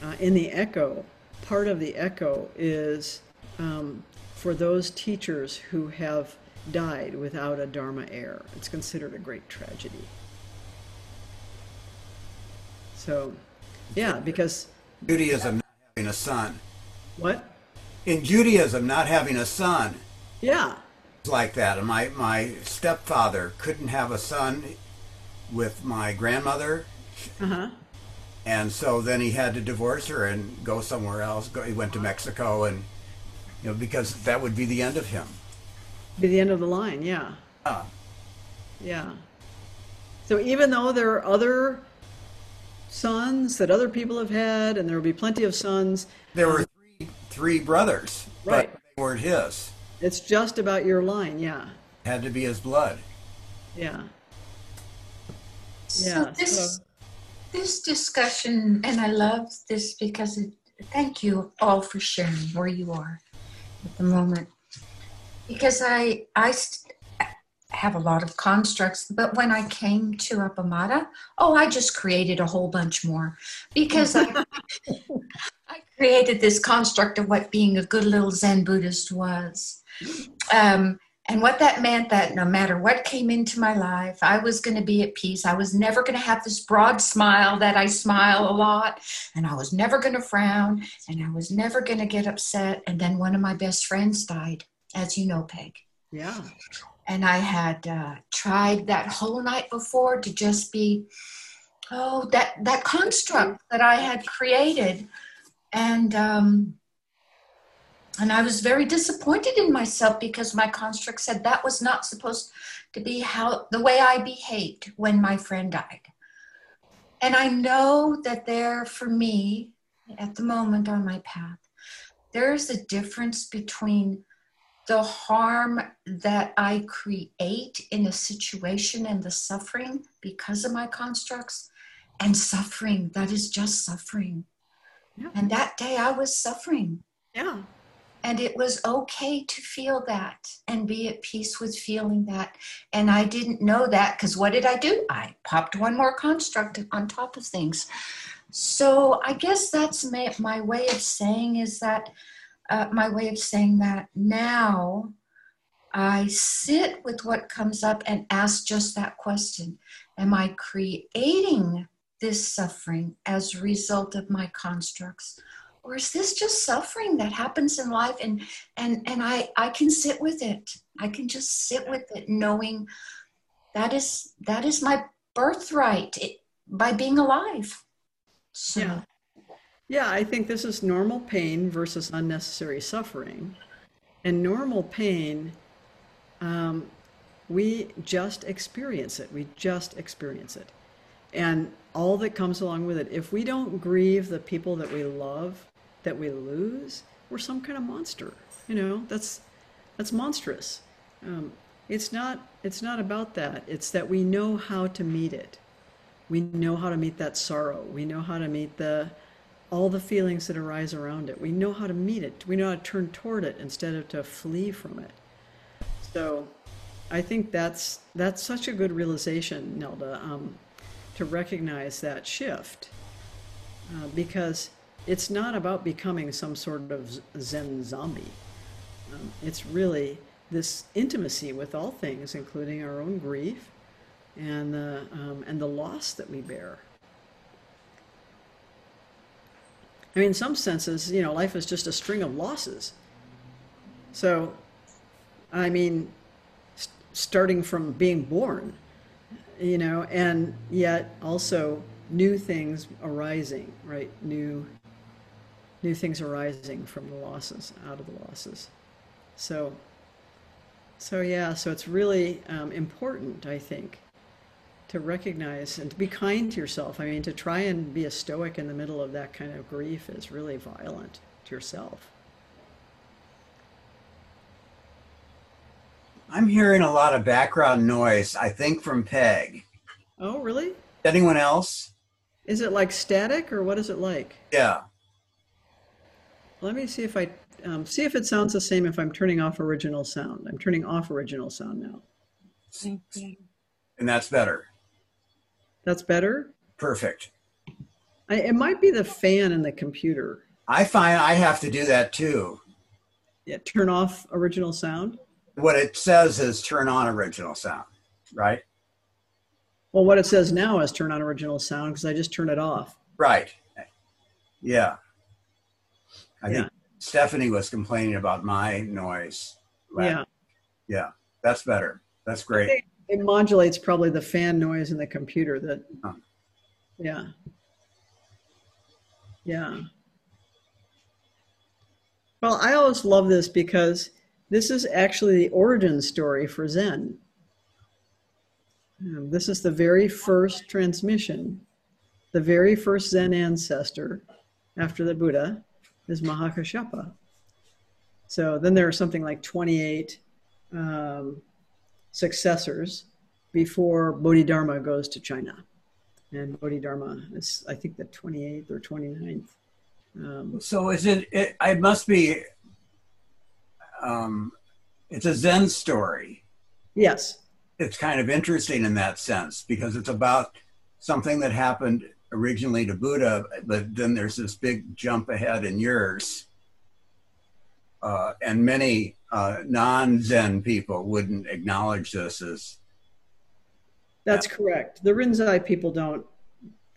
uh, in the eko, part of the eko is um, for those teachers who have died without a Dharma heir. It's considered a great tragedy. So, yeah, because Judaism not having a son. what? In Judaism, not having a son Yeah, like that. And my my stepfather couldn't have a son with my grandmother, uh huh. and so then he had to divorce her and go somewhere else. Go, he went to Mexico, and you know because that would be the end of him. Be the end of the line. Yeah, Ah, yeah. So even though there are other sons that other people have had, and there will be plenty of sons, there were three three brothers, Right. but they weren't his. it's just about your line. Yeah, Had to be his blood. yeah. So Yeah, this so- this discussion, and I love this because it, thank you all for sharing where you are at the moment. Because I I st- have a lot of constructs, but when I came to Appamada, oh, I just created a whole bunch more because I, (laughs) I created this construct of what being a good little Zen Buddhist was. Um, and what that meant that no matter what came into my life, I was going to be at peace. I was never going to have this broad smile that I smile a lot, and I was never going to frown, and I was never going to get upset. And then one of my best friends died, as you know, Peg. Yeah. And I had uh, tried that whole night before to just be, oh, that that construct that I had created, and um, and I was very disappointed in myself because my construct said that was not supposed to be how the way I behaved when my friend died. And I know that there, for me, at the moment on my path, there's a difference between the harm that I create in a situation and the suffering because of my constructs and suffering that is just suffering. Yeah. And that day I was suffering. Yeah. And it was okay to feel that and be at peace with feeling that. And I didn't know that because what did I do? I popped one more construct on top of things. So I guess that's my, my way of saying is that, uh, my way of saying that now I sit with what comes up and ask just that question Am I creating this suffering as a result of my constructs? Or is this just suffering that happens in life and and and i i can sit with it i can just sit with it knowing that is that is my birthright it, by being alive so Yeah. Yeah, I think this is normal pain versus unnecessary suffering. And normal pain, um, we just experience it. We just experience it. And all that comes along with it. If we don't grieve the people that we love, that we lose, we're some kind of monster. You know, that's that's monstrous. Um, it's not. It's not about that. It's that we know how to meet it. We know how to meet that sorrow. We know how to meet the all the feelings that arise around it. We know how to meet it. We know how to turn toward it instead of to flee from it. So, I think that's that's such a good realization, Nelda, um, to recognize that shift, uh, because it's not about becoming some sort of Zen zombie. Um, it's really this intimacy with all things, including our own grief and the um, and the loss that we bear. I mean, in some senses, you know, life is just a string of losses. So I mean, st- starting from being born, you know, and yet also new things arising, right? New new things arising from the losses, out of the losses. So, so yeah, so it's really um, important, I think, to recognize and to be kind to yourself. I mean, to try and be a stoic in the middle of that kind of grief is really violent to yourself. I'm hearing a lot of background noise, I think from Peg. Oh, really? Anyone else? Is it like static or what is it like? Yeah. Let me see if I um, see if it sounds the same if I'm turning off original sound. I'm turning off original sound now. And that's better. That's better. Perfect. I, it might be the fan in the computer. I find I have to do that too. Yeah, turn off original sound. What it says is turn on original sound, right? Well, what it says now is turn on original sound because I just turned it off. Right. Yeah. I Yeah. think Stephanie was complaining about my noise. Yeah. Yeah. That's better. That's great. It modulates probably the fan noise in the computer that, Huh. yeah. Yeah. Well, I always love this because this is actually the origin story for Zen. Um, this is the very first transmission. The very first Zen ancestor after the Buddha is Mahakashyapa. So then there are something like 28 um, successors before Bodhidharma goes to China. And Bodhidharma is, I think, the 28th or 29th. Um, So is it, it it must be um it's a Zen story. yes, It's kind of interesting in that sense because it's about something that happened originally to Buddha, but then there's this big jump ahead in yours. Uh, and many uh, non-Zen people wouldn't acknowledge this as that's correct. The Rinzai people don't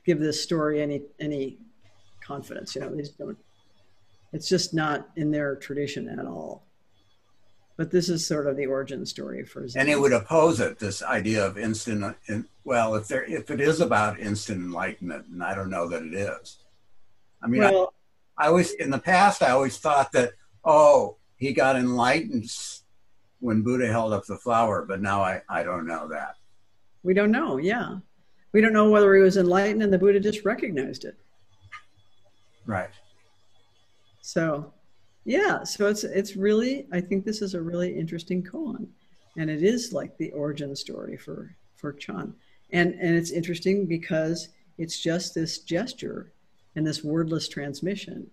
give this story any any confidence. You know, they just don't. It's just not in their tradition at all. But this is sort of the origin story for Zen. and it would oppose it this idea of instant in, well if there if it is about instant enlightenment and i don't know that it is i mean well, I, I always in the past i always thought that oh he got enlightened when buddha held up the flower but now i i don't know that we don't know. Yeah, we don't know whether he was enlightened and the Buddha just recognized it. right So, yeah, so it's it's really I think this is a really interesting koan, and it is like the origin story for for Chan, and and it's interesting because it's just this gesture and this wordless transmission.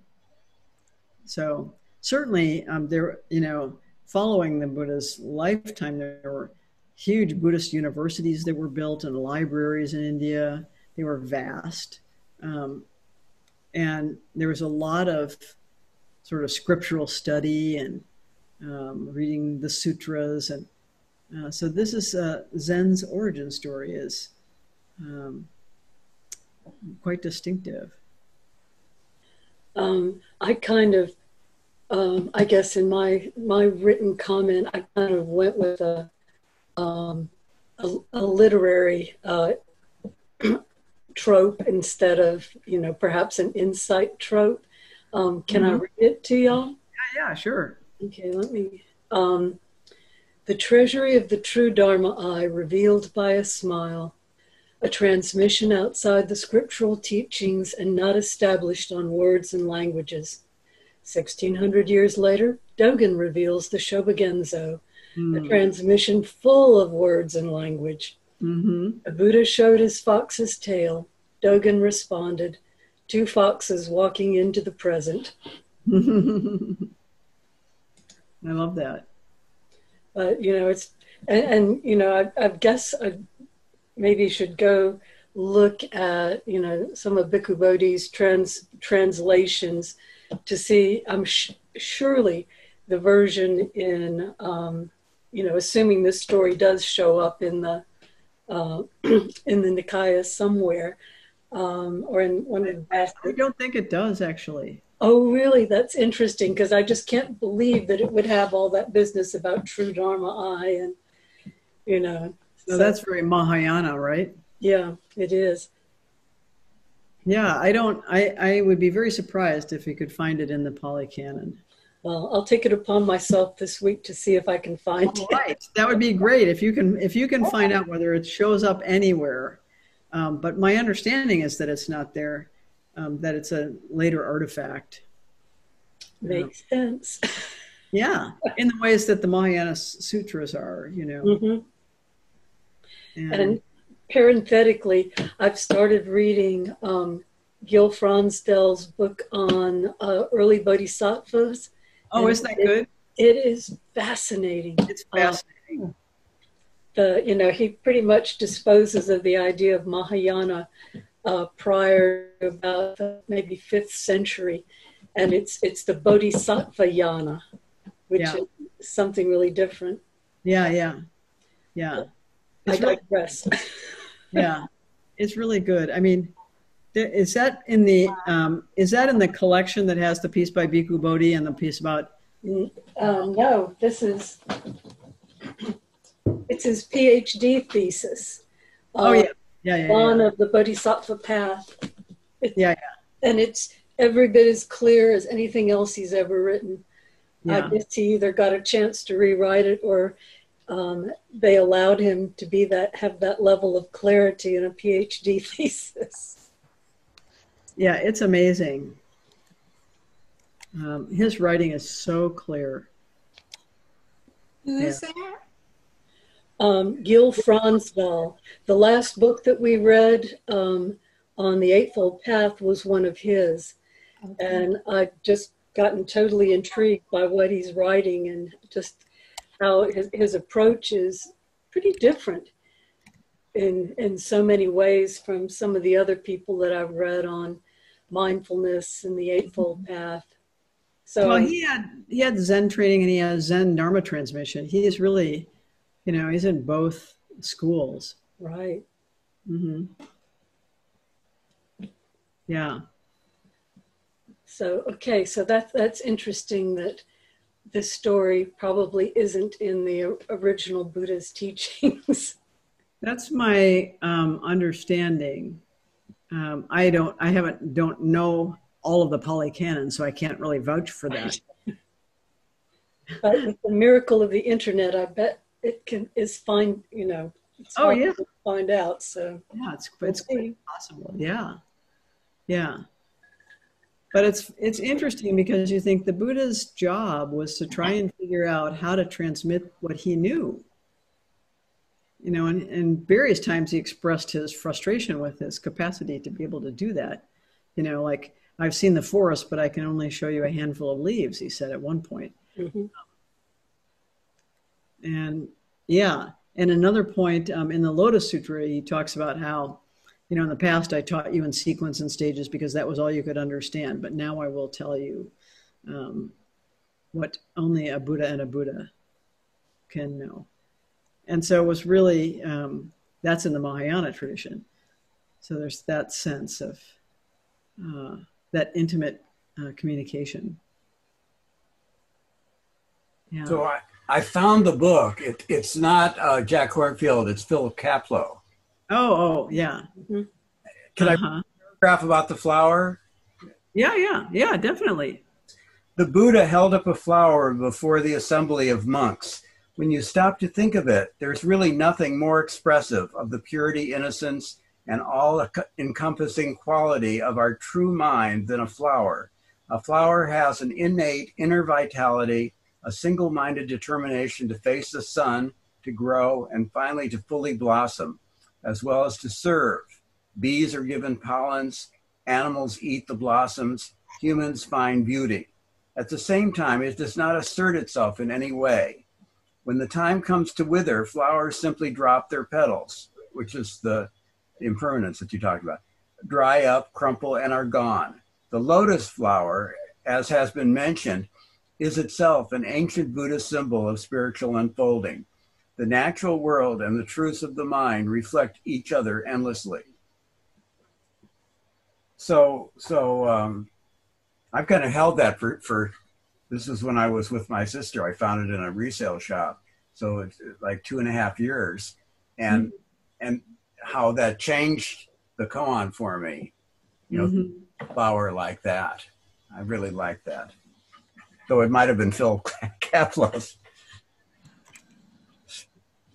So certainly, um, there you know, following the Buddha's lifetime, there were huge Buddhist universities that were built and libraries in India. They were vast. Um, and there was a lot of sort of scriptural study and um, reading the sutras and uh, so this is uh, zen's origin story is um, quite distinctive Um, I kind of, um, I guess in my my written comment, I kind of went with a um, a, a literary uh, (clears throat) trope instead of you know perhaps an insight trope. Um, can I Mhm. read it to y'all? yeah yeah sure Okay, let me. Um, the treasury of the true Dharma eye revealed by a smile, a transmission outside the scriptural teachings and not established on words and languages. 1600 years later, Dogen reveals the Shobogenzo, a transmission full of words and language. mm-hmm. The Buddha showed his fox's tail. Dogen responded, two foxes walking into the present. (laughs) i love that but you know it's and, and you know I, I guess I maybe should go look at you know some of Bhikkhu Bodhi's trans translations to see. I'm sh- surely the version in um, you know assuming this story does show up in the uh, (clears throat) in the Nikaya somewhere um, or in one of the best. i don't think it does actually Oh, really? That's interesting because I just can't believe that it would have all that business about true Dharma eye and, you know. So, so that's very Mahayana, right? Yeah, it is. Yeah, I don't, I, I would be very surprised if we could find it in the Pali Canon. Well, I'll take it upon myself this week to see if I can find All it. Right, that would be great if you can if you can find out whether it shows up anywhere. Um, but my understanding is that it's not there um, that it's a later artifact. Makes sense. (laughs) Yeah, in the ways that the Mahayana sutras are, you know. Mm-hmm. And, and, parenthetically, I've started reading um, Gil Fronsdal's book on uh, early bodhisattvas. Oh, isn't that good? It is fascinating. It's fascinating. Uh, the you know he pretty much disposes of the idea of Mahayana uh, prior to about the maybe fifth century, and it's it's the Bodhisattva yana, which yeah. is something really different. Yeah, yeah, yeah. It's I digress. Really, (laughs) yeah, it's really good. I mean, is that in the um, is that in the collection that has the piece by Bhikkhu Bodhi and the piece about? Mm, um, no, this is it's his PhD thesis. Oh yeah, yeah, yeah, one of the bodhisattva path. It's, yeah, yeah. And it's every bit as clear as anything else he's ever written. Yeah. I guess he either got a chance to rewrite it or um, they allowed him to be that have that level of clarity in a PhD (laughs) thesis. Yeah, it's amazing. Um, his writing is so clear. Who is yeah. that? Um, Gil Fronsdal. The last book that we read um, on the Eightfold Path was one of his. Okay. And I've just gotten totally intrigued by what he's writing and just how his, his approach is pretty different in, in so many ways from some of the other people that I've read on mindfulness and the Eightfold mm-hmm. Path. So well, he had he had Zen training and he has Zen Dharma transmission. He is really you know, he's in both schools. Right. Mm-hmm. Yeah. So okay, so that's that's interesting that this story probably isn't in the original Buddha's (laughs) teachings. That's my um, understanding. Um, I don't, I haven't, don't know all of the Pali Canon, so I can't really vouch for that. (laughs) but with the miracle of the internet, I bet it can is fine. You know. oh yeah. find out. So yeah, it's it's quite possible. Yeah, yeah. But it's it's interesting because you think the Buddha's job was to try and figure out how to transmit what he knew. You know, and, and various times he expressed his frustration with his capacity to be able to do that. You know, like I've seen the forest, but I can only show you a handful of leaves. He said at one point. Mm-hmm. And yeah, and another point um, in the Lotus Sutra, he talks about how, you know, in the past I taught you in sequence and stages because that was all you could understand, but now I will tell you um, what only a Buddha and a Buddha can know. And so it was really, um, that's in the Mahayana tradition. So there's that sense of uh, that intimate uh, communication. Yeah. So I, I found the book. It, it's not uh, Jack Kornfield. It's Philip Kapleau. Oh, oh, yeah. Mm-hmm. Can uh-huh. I paragraph about the flower? Yeah, yeah, yeah, definitely. The Buddha held up a flower before the assembly of monks. When you stop to think of it, there's really nothing more expressive of the purity, innocence, and all encompassing quality of our true mind than a flower. A flower has an innate inner vitality a single minded determination to face the sun, to grow, and finally to fully blossom, as well as to serve. Bees are given pollens, animals eat the blossoms, humans find beauty. At the same time, it does not assert itself in any way. When the time comes to wither, flowers simply drop their petals, which is the impermanence that you talked about, dry up, crumple, and are gone. The lotus flower, as has been mentioned, is itself an ancient Buddhist symbol of spiritual unfolding. The natural world and the truths of the mind reflect each other endlessly. So, so um, I've kind of held that for, for this is when I was with my sister. I found it in a resale shop. So it's like two and a half years. And mm-hmm. and how that changed the koan for me. You know, mm-hmm. flower like that. I really like that. Though it might have been Phil (laughs) Kapleau's,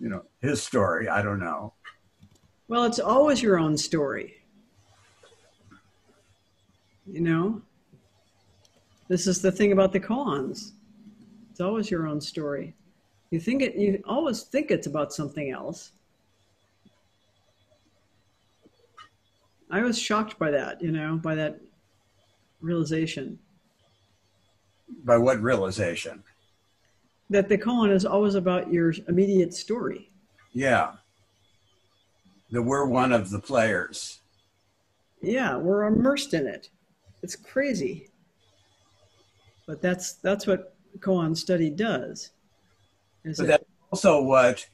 you know, his story. I don't know. Well, it's always your own story. You know, this is the thing about the koans. It's always your own story. You think it. You always think it's about something else. I was shocked by that. You know, by that realization. By what realization? That the koan is always about your immediate story. Yeah. That we're one of the players. Yeah, we're immersed in it. It's crazy. But that's that's what koan study does. But it? that's also what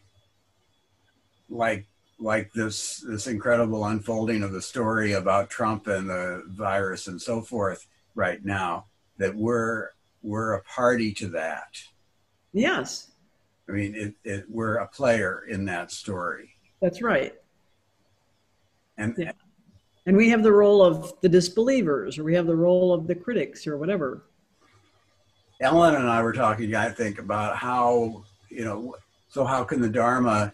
like like this this incredible unfolding of the story about Trump and the virus and so forth right now that we're we're a party to that. Yes. I mean, it, it, we're a player in that story. That's right. And yeah. and we have the role of the disbelievers, or we have the role of the critics, or whatever. Ellen and I were talking, I think, about how you know. So how can the Dharma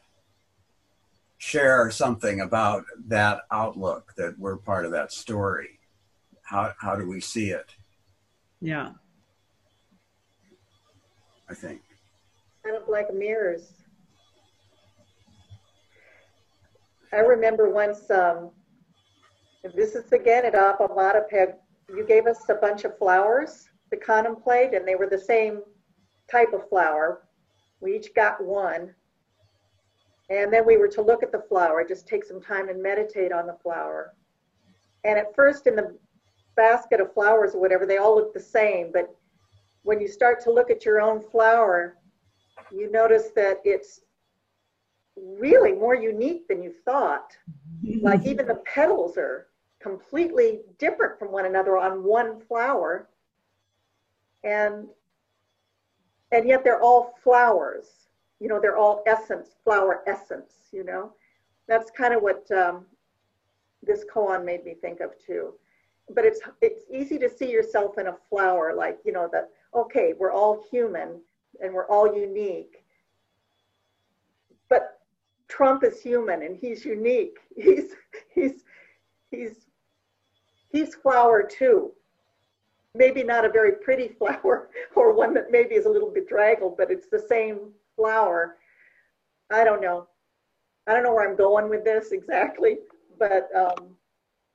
share something about that outlook that we're part of that story? How how do we see it? Yeah. I think. Kind of like mirrors. I remember once, um, this is again at Appamada Peg, you gave us a bunch of flowers to contemplate, and they were the same type of flower. We each got one. And then we were to look at the flower, just take some time and meditate on the flower. And at first, in the basket of flowers or whatever, they all looked the same. But when you start to look at your own flower, you notice that it's really more unique than you thought. (laughs) like even the petals are completely different from one another on one flower. And and yet they're all flowers. You know, they're all essence, flower essence, you know. That's kind of what um, this koan made me think of too. But it's it's easy to see yourself in a flower, like, you know, that okay, we're all human and we're all unique. But Trump is human and he's unique. (laughs) He's he's he's he's flower too. Maybe not a very pretty (laughs) flower or one that maybe is a little bit draggled, but it's the same flower. I don't know. I don't know where I'm going with this exactly, but um,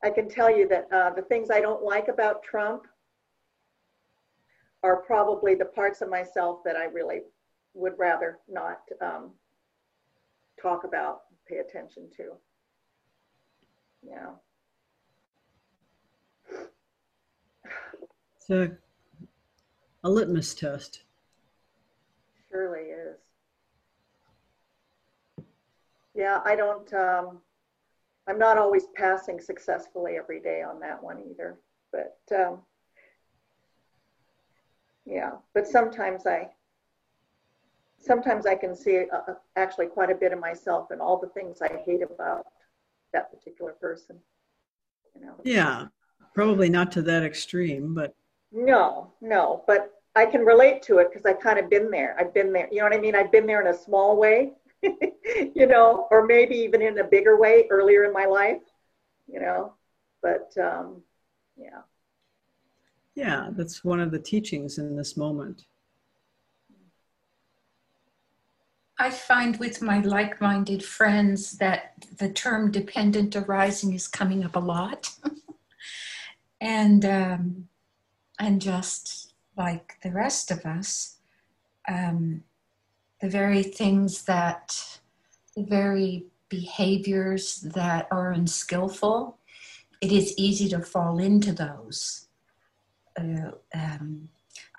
I can tell you that uh, the things I don't like about Trump are probably the parts of myself that I really would rather not um, talk about, pay attention to. Yeah. A, a litmus test. Surely is. Yeah, I don't, um, I'm not always passing successfully every day on that one either. But um, yeah, but sometimes I, sometimes I can see uh, uh, actually quite a bit of myself and all the things I hate about that particular person. You know. Yeah, probably not to that extreme, but. No, no, but I can relate to it because I've kind of been there. I've been there. You know what I mean? I've been there in a small way, (laughs) you know, or maybe even in a bigger way earlier in my life, you know. But um, yeah. Yeah, that's one of the teachings in this moment. I find with my like minded friends that the term dependent arising is coming up a lot. (laughs) and, um, and just like the rest of us, um, the very things that, the very behaviors that are unskillful, it is easy to fall into those uh, um,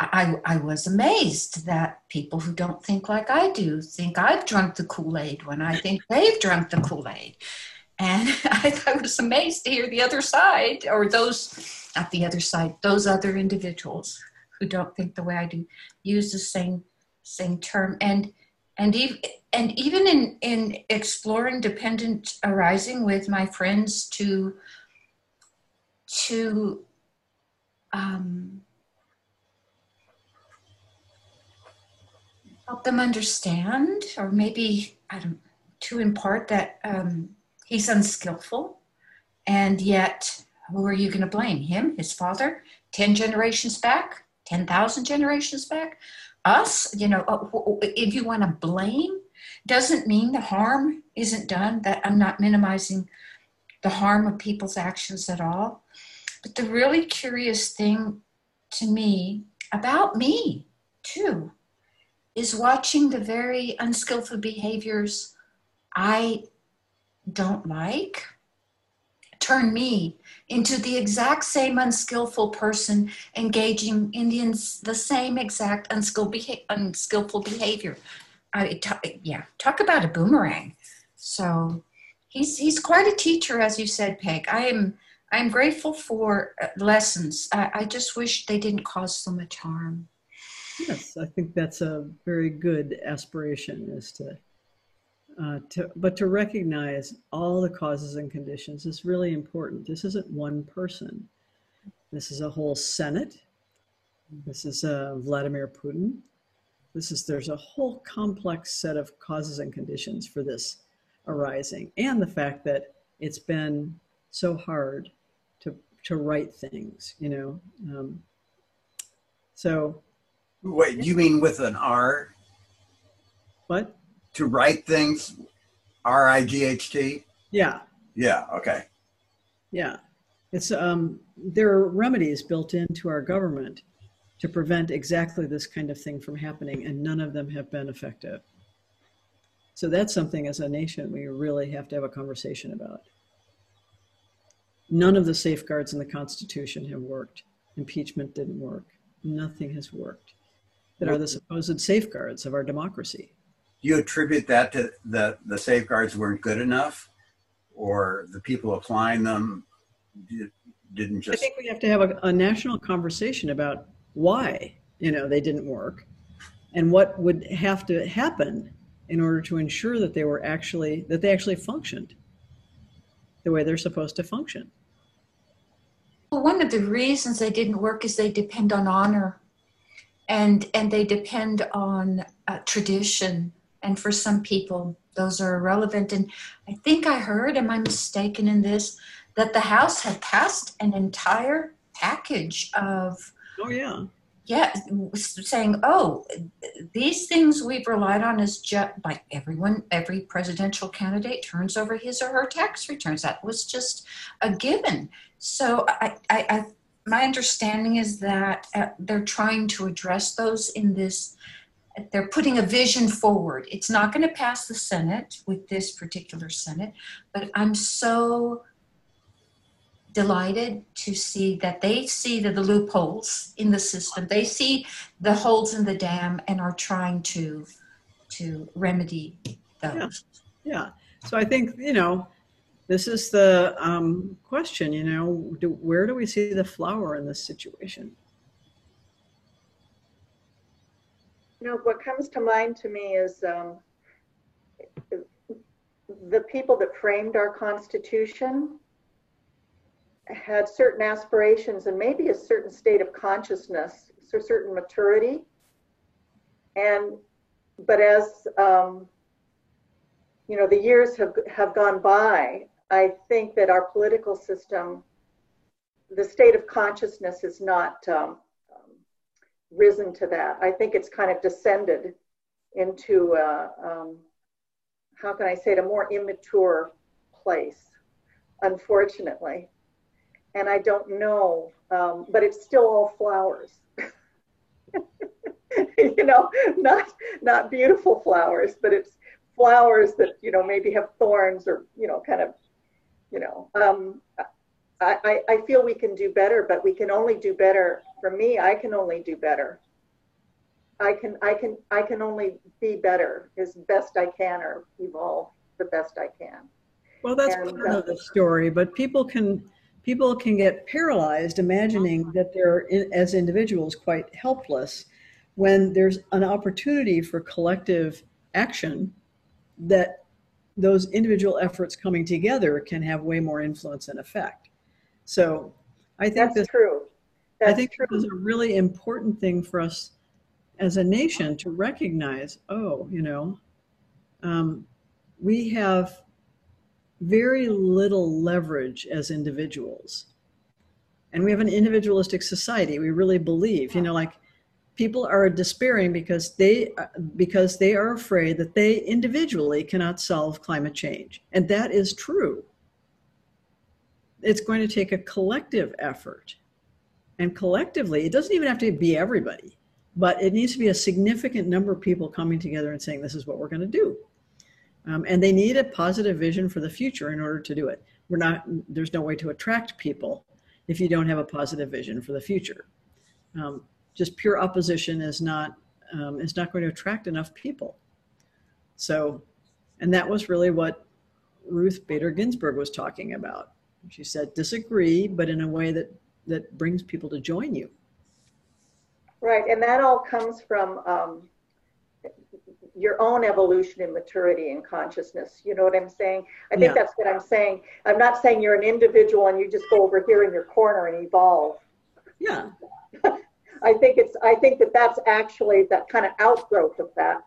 I, I was amazed that people who don't think like I do think I've drunk the Kool Aid when I think (laughs) they've drunk the Kool Aid. And (laughs) I, I, was amazed to hear the other side or those at the other side, those other individuals who don't think the way I do use the same same term. And and even and even in in exploring dependent arising with my friends to to um, help them understand, or maybe I don't to impart that um, he's unskillful, and yet who are you going to blame? Him, his father, ten generations back, ten thousand generations back, us? You know, uh, if you want to blame, doesn't mean the harm isn't done. That I'm not minimizing the harm of people's actions at all. But the really curious thing to me about me, too, is watching the very unskillful behaviors I don't like turn me into the exact same unskillful person engaging in the, the same exact unskillful, beha- unskillful behavior. I, t- yeah, talk about a boomerang. So he's he's quite a teacher, as you said, Peg. I am I'm grateful for uh, lessons. I, I just wish they didn't cause so much harm. Yes, I think that's a very good aspiration is to, uh, to, but to recognize all the causes and conditions is really important. This isn't one person. This is a whole Senate. This is uh, Vladimir Putin. This is there's a whole complex set of causes and conditions for this arising, and the fact that it's been so hard to write things. You know, um, so Wait, you mean with an R? What? To write things, R I G H T? Yeah. Yeah, okay. Yeah. It's um there are remedies built into our government to prevent exactly this kind of thing from happening and none of them have been effective. So that's something as a nation we really have to have a conversation about. None of the safeguards in the Constitution have worked. Impeachment didn't work. Nothing has worked that are the supposed safeguards of our democracy. Do you attribute that to the, the safeguards weren't good enough or the people applying them didn't just. I think we have to have a, a national conversation about why, you know, they didn't work and what would have to happen in order to ensure that they were actually, that they actually functioned the way they're supposed to function. Well, one of the reasons they didn't work is they depend on honor. And and they depend on uh, tradition. And for some people those are irrelevant. And i think i heard am i mistaken in this that the house had passed an entire package of oh yeah. Yeah saying oh these things we've relied on is just like everyone every presidential candidate turns over his or her tax returns. That was just a given so i i, I my understanding is that uh, they're trying to address those in this they're putting a vision forward. It's not going to pass the senate with this particular senate but i'm so delighted to see that they see the, the loopholes in the system. They see the holes in the dam and are trying to to remedy those. Yeah, yeah. so i think you know this is the um, question, you know, do, where do we see the flower in this situation? You know, what comes to mind to me is um, the people that framed our Constitution had certain aspirations and maybe a certain state of consciousness, so certain maturity. And, but as, um, you know, the years have, have gone by, I think that our political system, the state of consciousness is not um, risen to that. I think it's kind of descended into, uh, um, how can I say it, a more immature place, unfortunately. And I don't know, um, but it's still all flowers. (laughs) you know, not not beautiful flowers, but it's flowers that you know maybe have thorns or you know kind of you know, um, I, I feel we can do better, but we can only do better. For me, I can only do better. I can, I can, I can only be better as best I can or evolve the best I can. Well, that's and, part uh, of the story, but people can people can get paralyzed imagining that they're, in, as individuals, quite helpless when there's an opportunity for collective action that those individual efforts coming together can have way more influence and effect. So I think That's this, true. That's I think true. this is a really important thing for us as a nation to recognize, oh, you know, um, we have very little leverage as individuals. And we have an individualistic society. We really believe, you know, like people are despairing because they because they are afraid that they individually cannot solve climate change. And that is true. It's going to take a collective effort. And collectively, it doesn't even have to be everybody, but it needs to be a significant number of people coming together and saying, this is what we're going to do. Um, and they need a positive vision for the future in order to do it. We're not, there's no way to attract people if you don't have a positive vision for the future. Um, just pure opposition is not, um, is not going to attract enough people. So, and that was really what Ruth Bader Ginsburg was talking about. She said, disagree, but in a way that, that brings people to join you. Right, and that all comes from um, your own evolution and maturity and consciousness. You know what I'm saying? I think Yeah. that's what I'm saying. I'm not saying you're an individual and you just go over here in your corner and evolve. Yeah, (laughs) I think it's. I think that that's actually that kind of outgrowth of that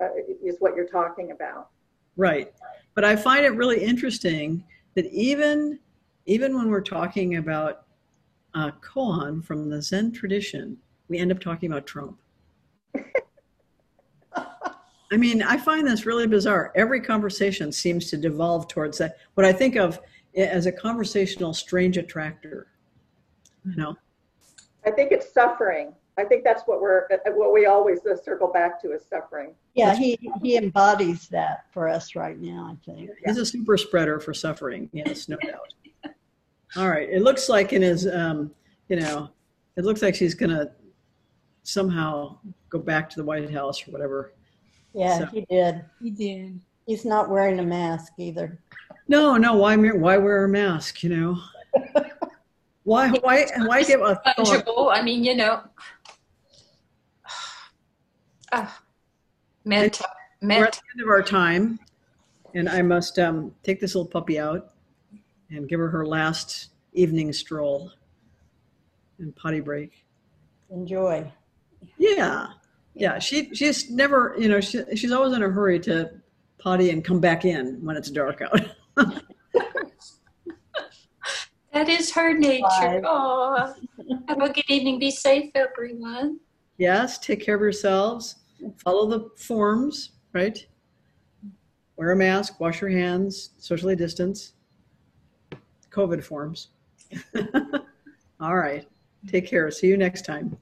uh, is what you're talking about. Right. But I find it really interesting that even even when we're talking about uh, koan from the Zen tradition, we end up talking about Trump. (laughs) I mean, I find this really bizarre. Every conversation seems to devolve towards that. What I think of as a conversational strange attractor. You know, I think it's suffering. I think that's what we're what we always uh, circle back to is suffering. Yeah, he, he embodies that for us right now, I think. he's a super spreader for suffering. Yes, no doubt. All right. It looks like in his, um, you know, it looks like she's going to somehow go back to the White House or whatever. Yeah, So- he did. He did. He's not wearing a mask either. No, no. Why, why wear a mask? You know, (laughs) why, why, why give a thought? Fungible. I mean, you know. (sighs) Ah, meta, We're at the end of our time, and I must um, take this little puppy out and give her her last evening stroll and potty break. Enjoy. Yeah, yeah. She she's never, you know, she, she's always in a hurry to potty and come back in when it's dark out. (laughs) That is her nature. Oh, have a good evening. Be safe, everyone. yes, take care of yourselves. Follow the forms, right? Wear a mask, wash your hands, socially distance. COVID forms. (laughs) All right. Take care. See you next time.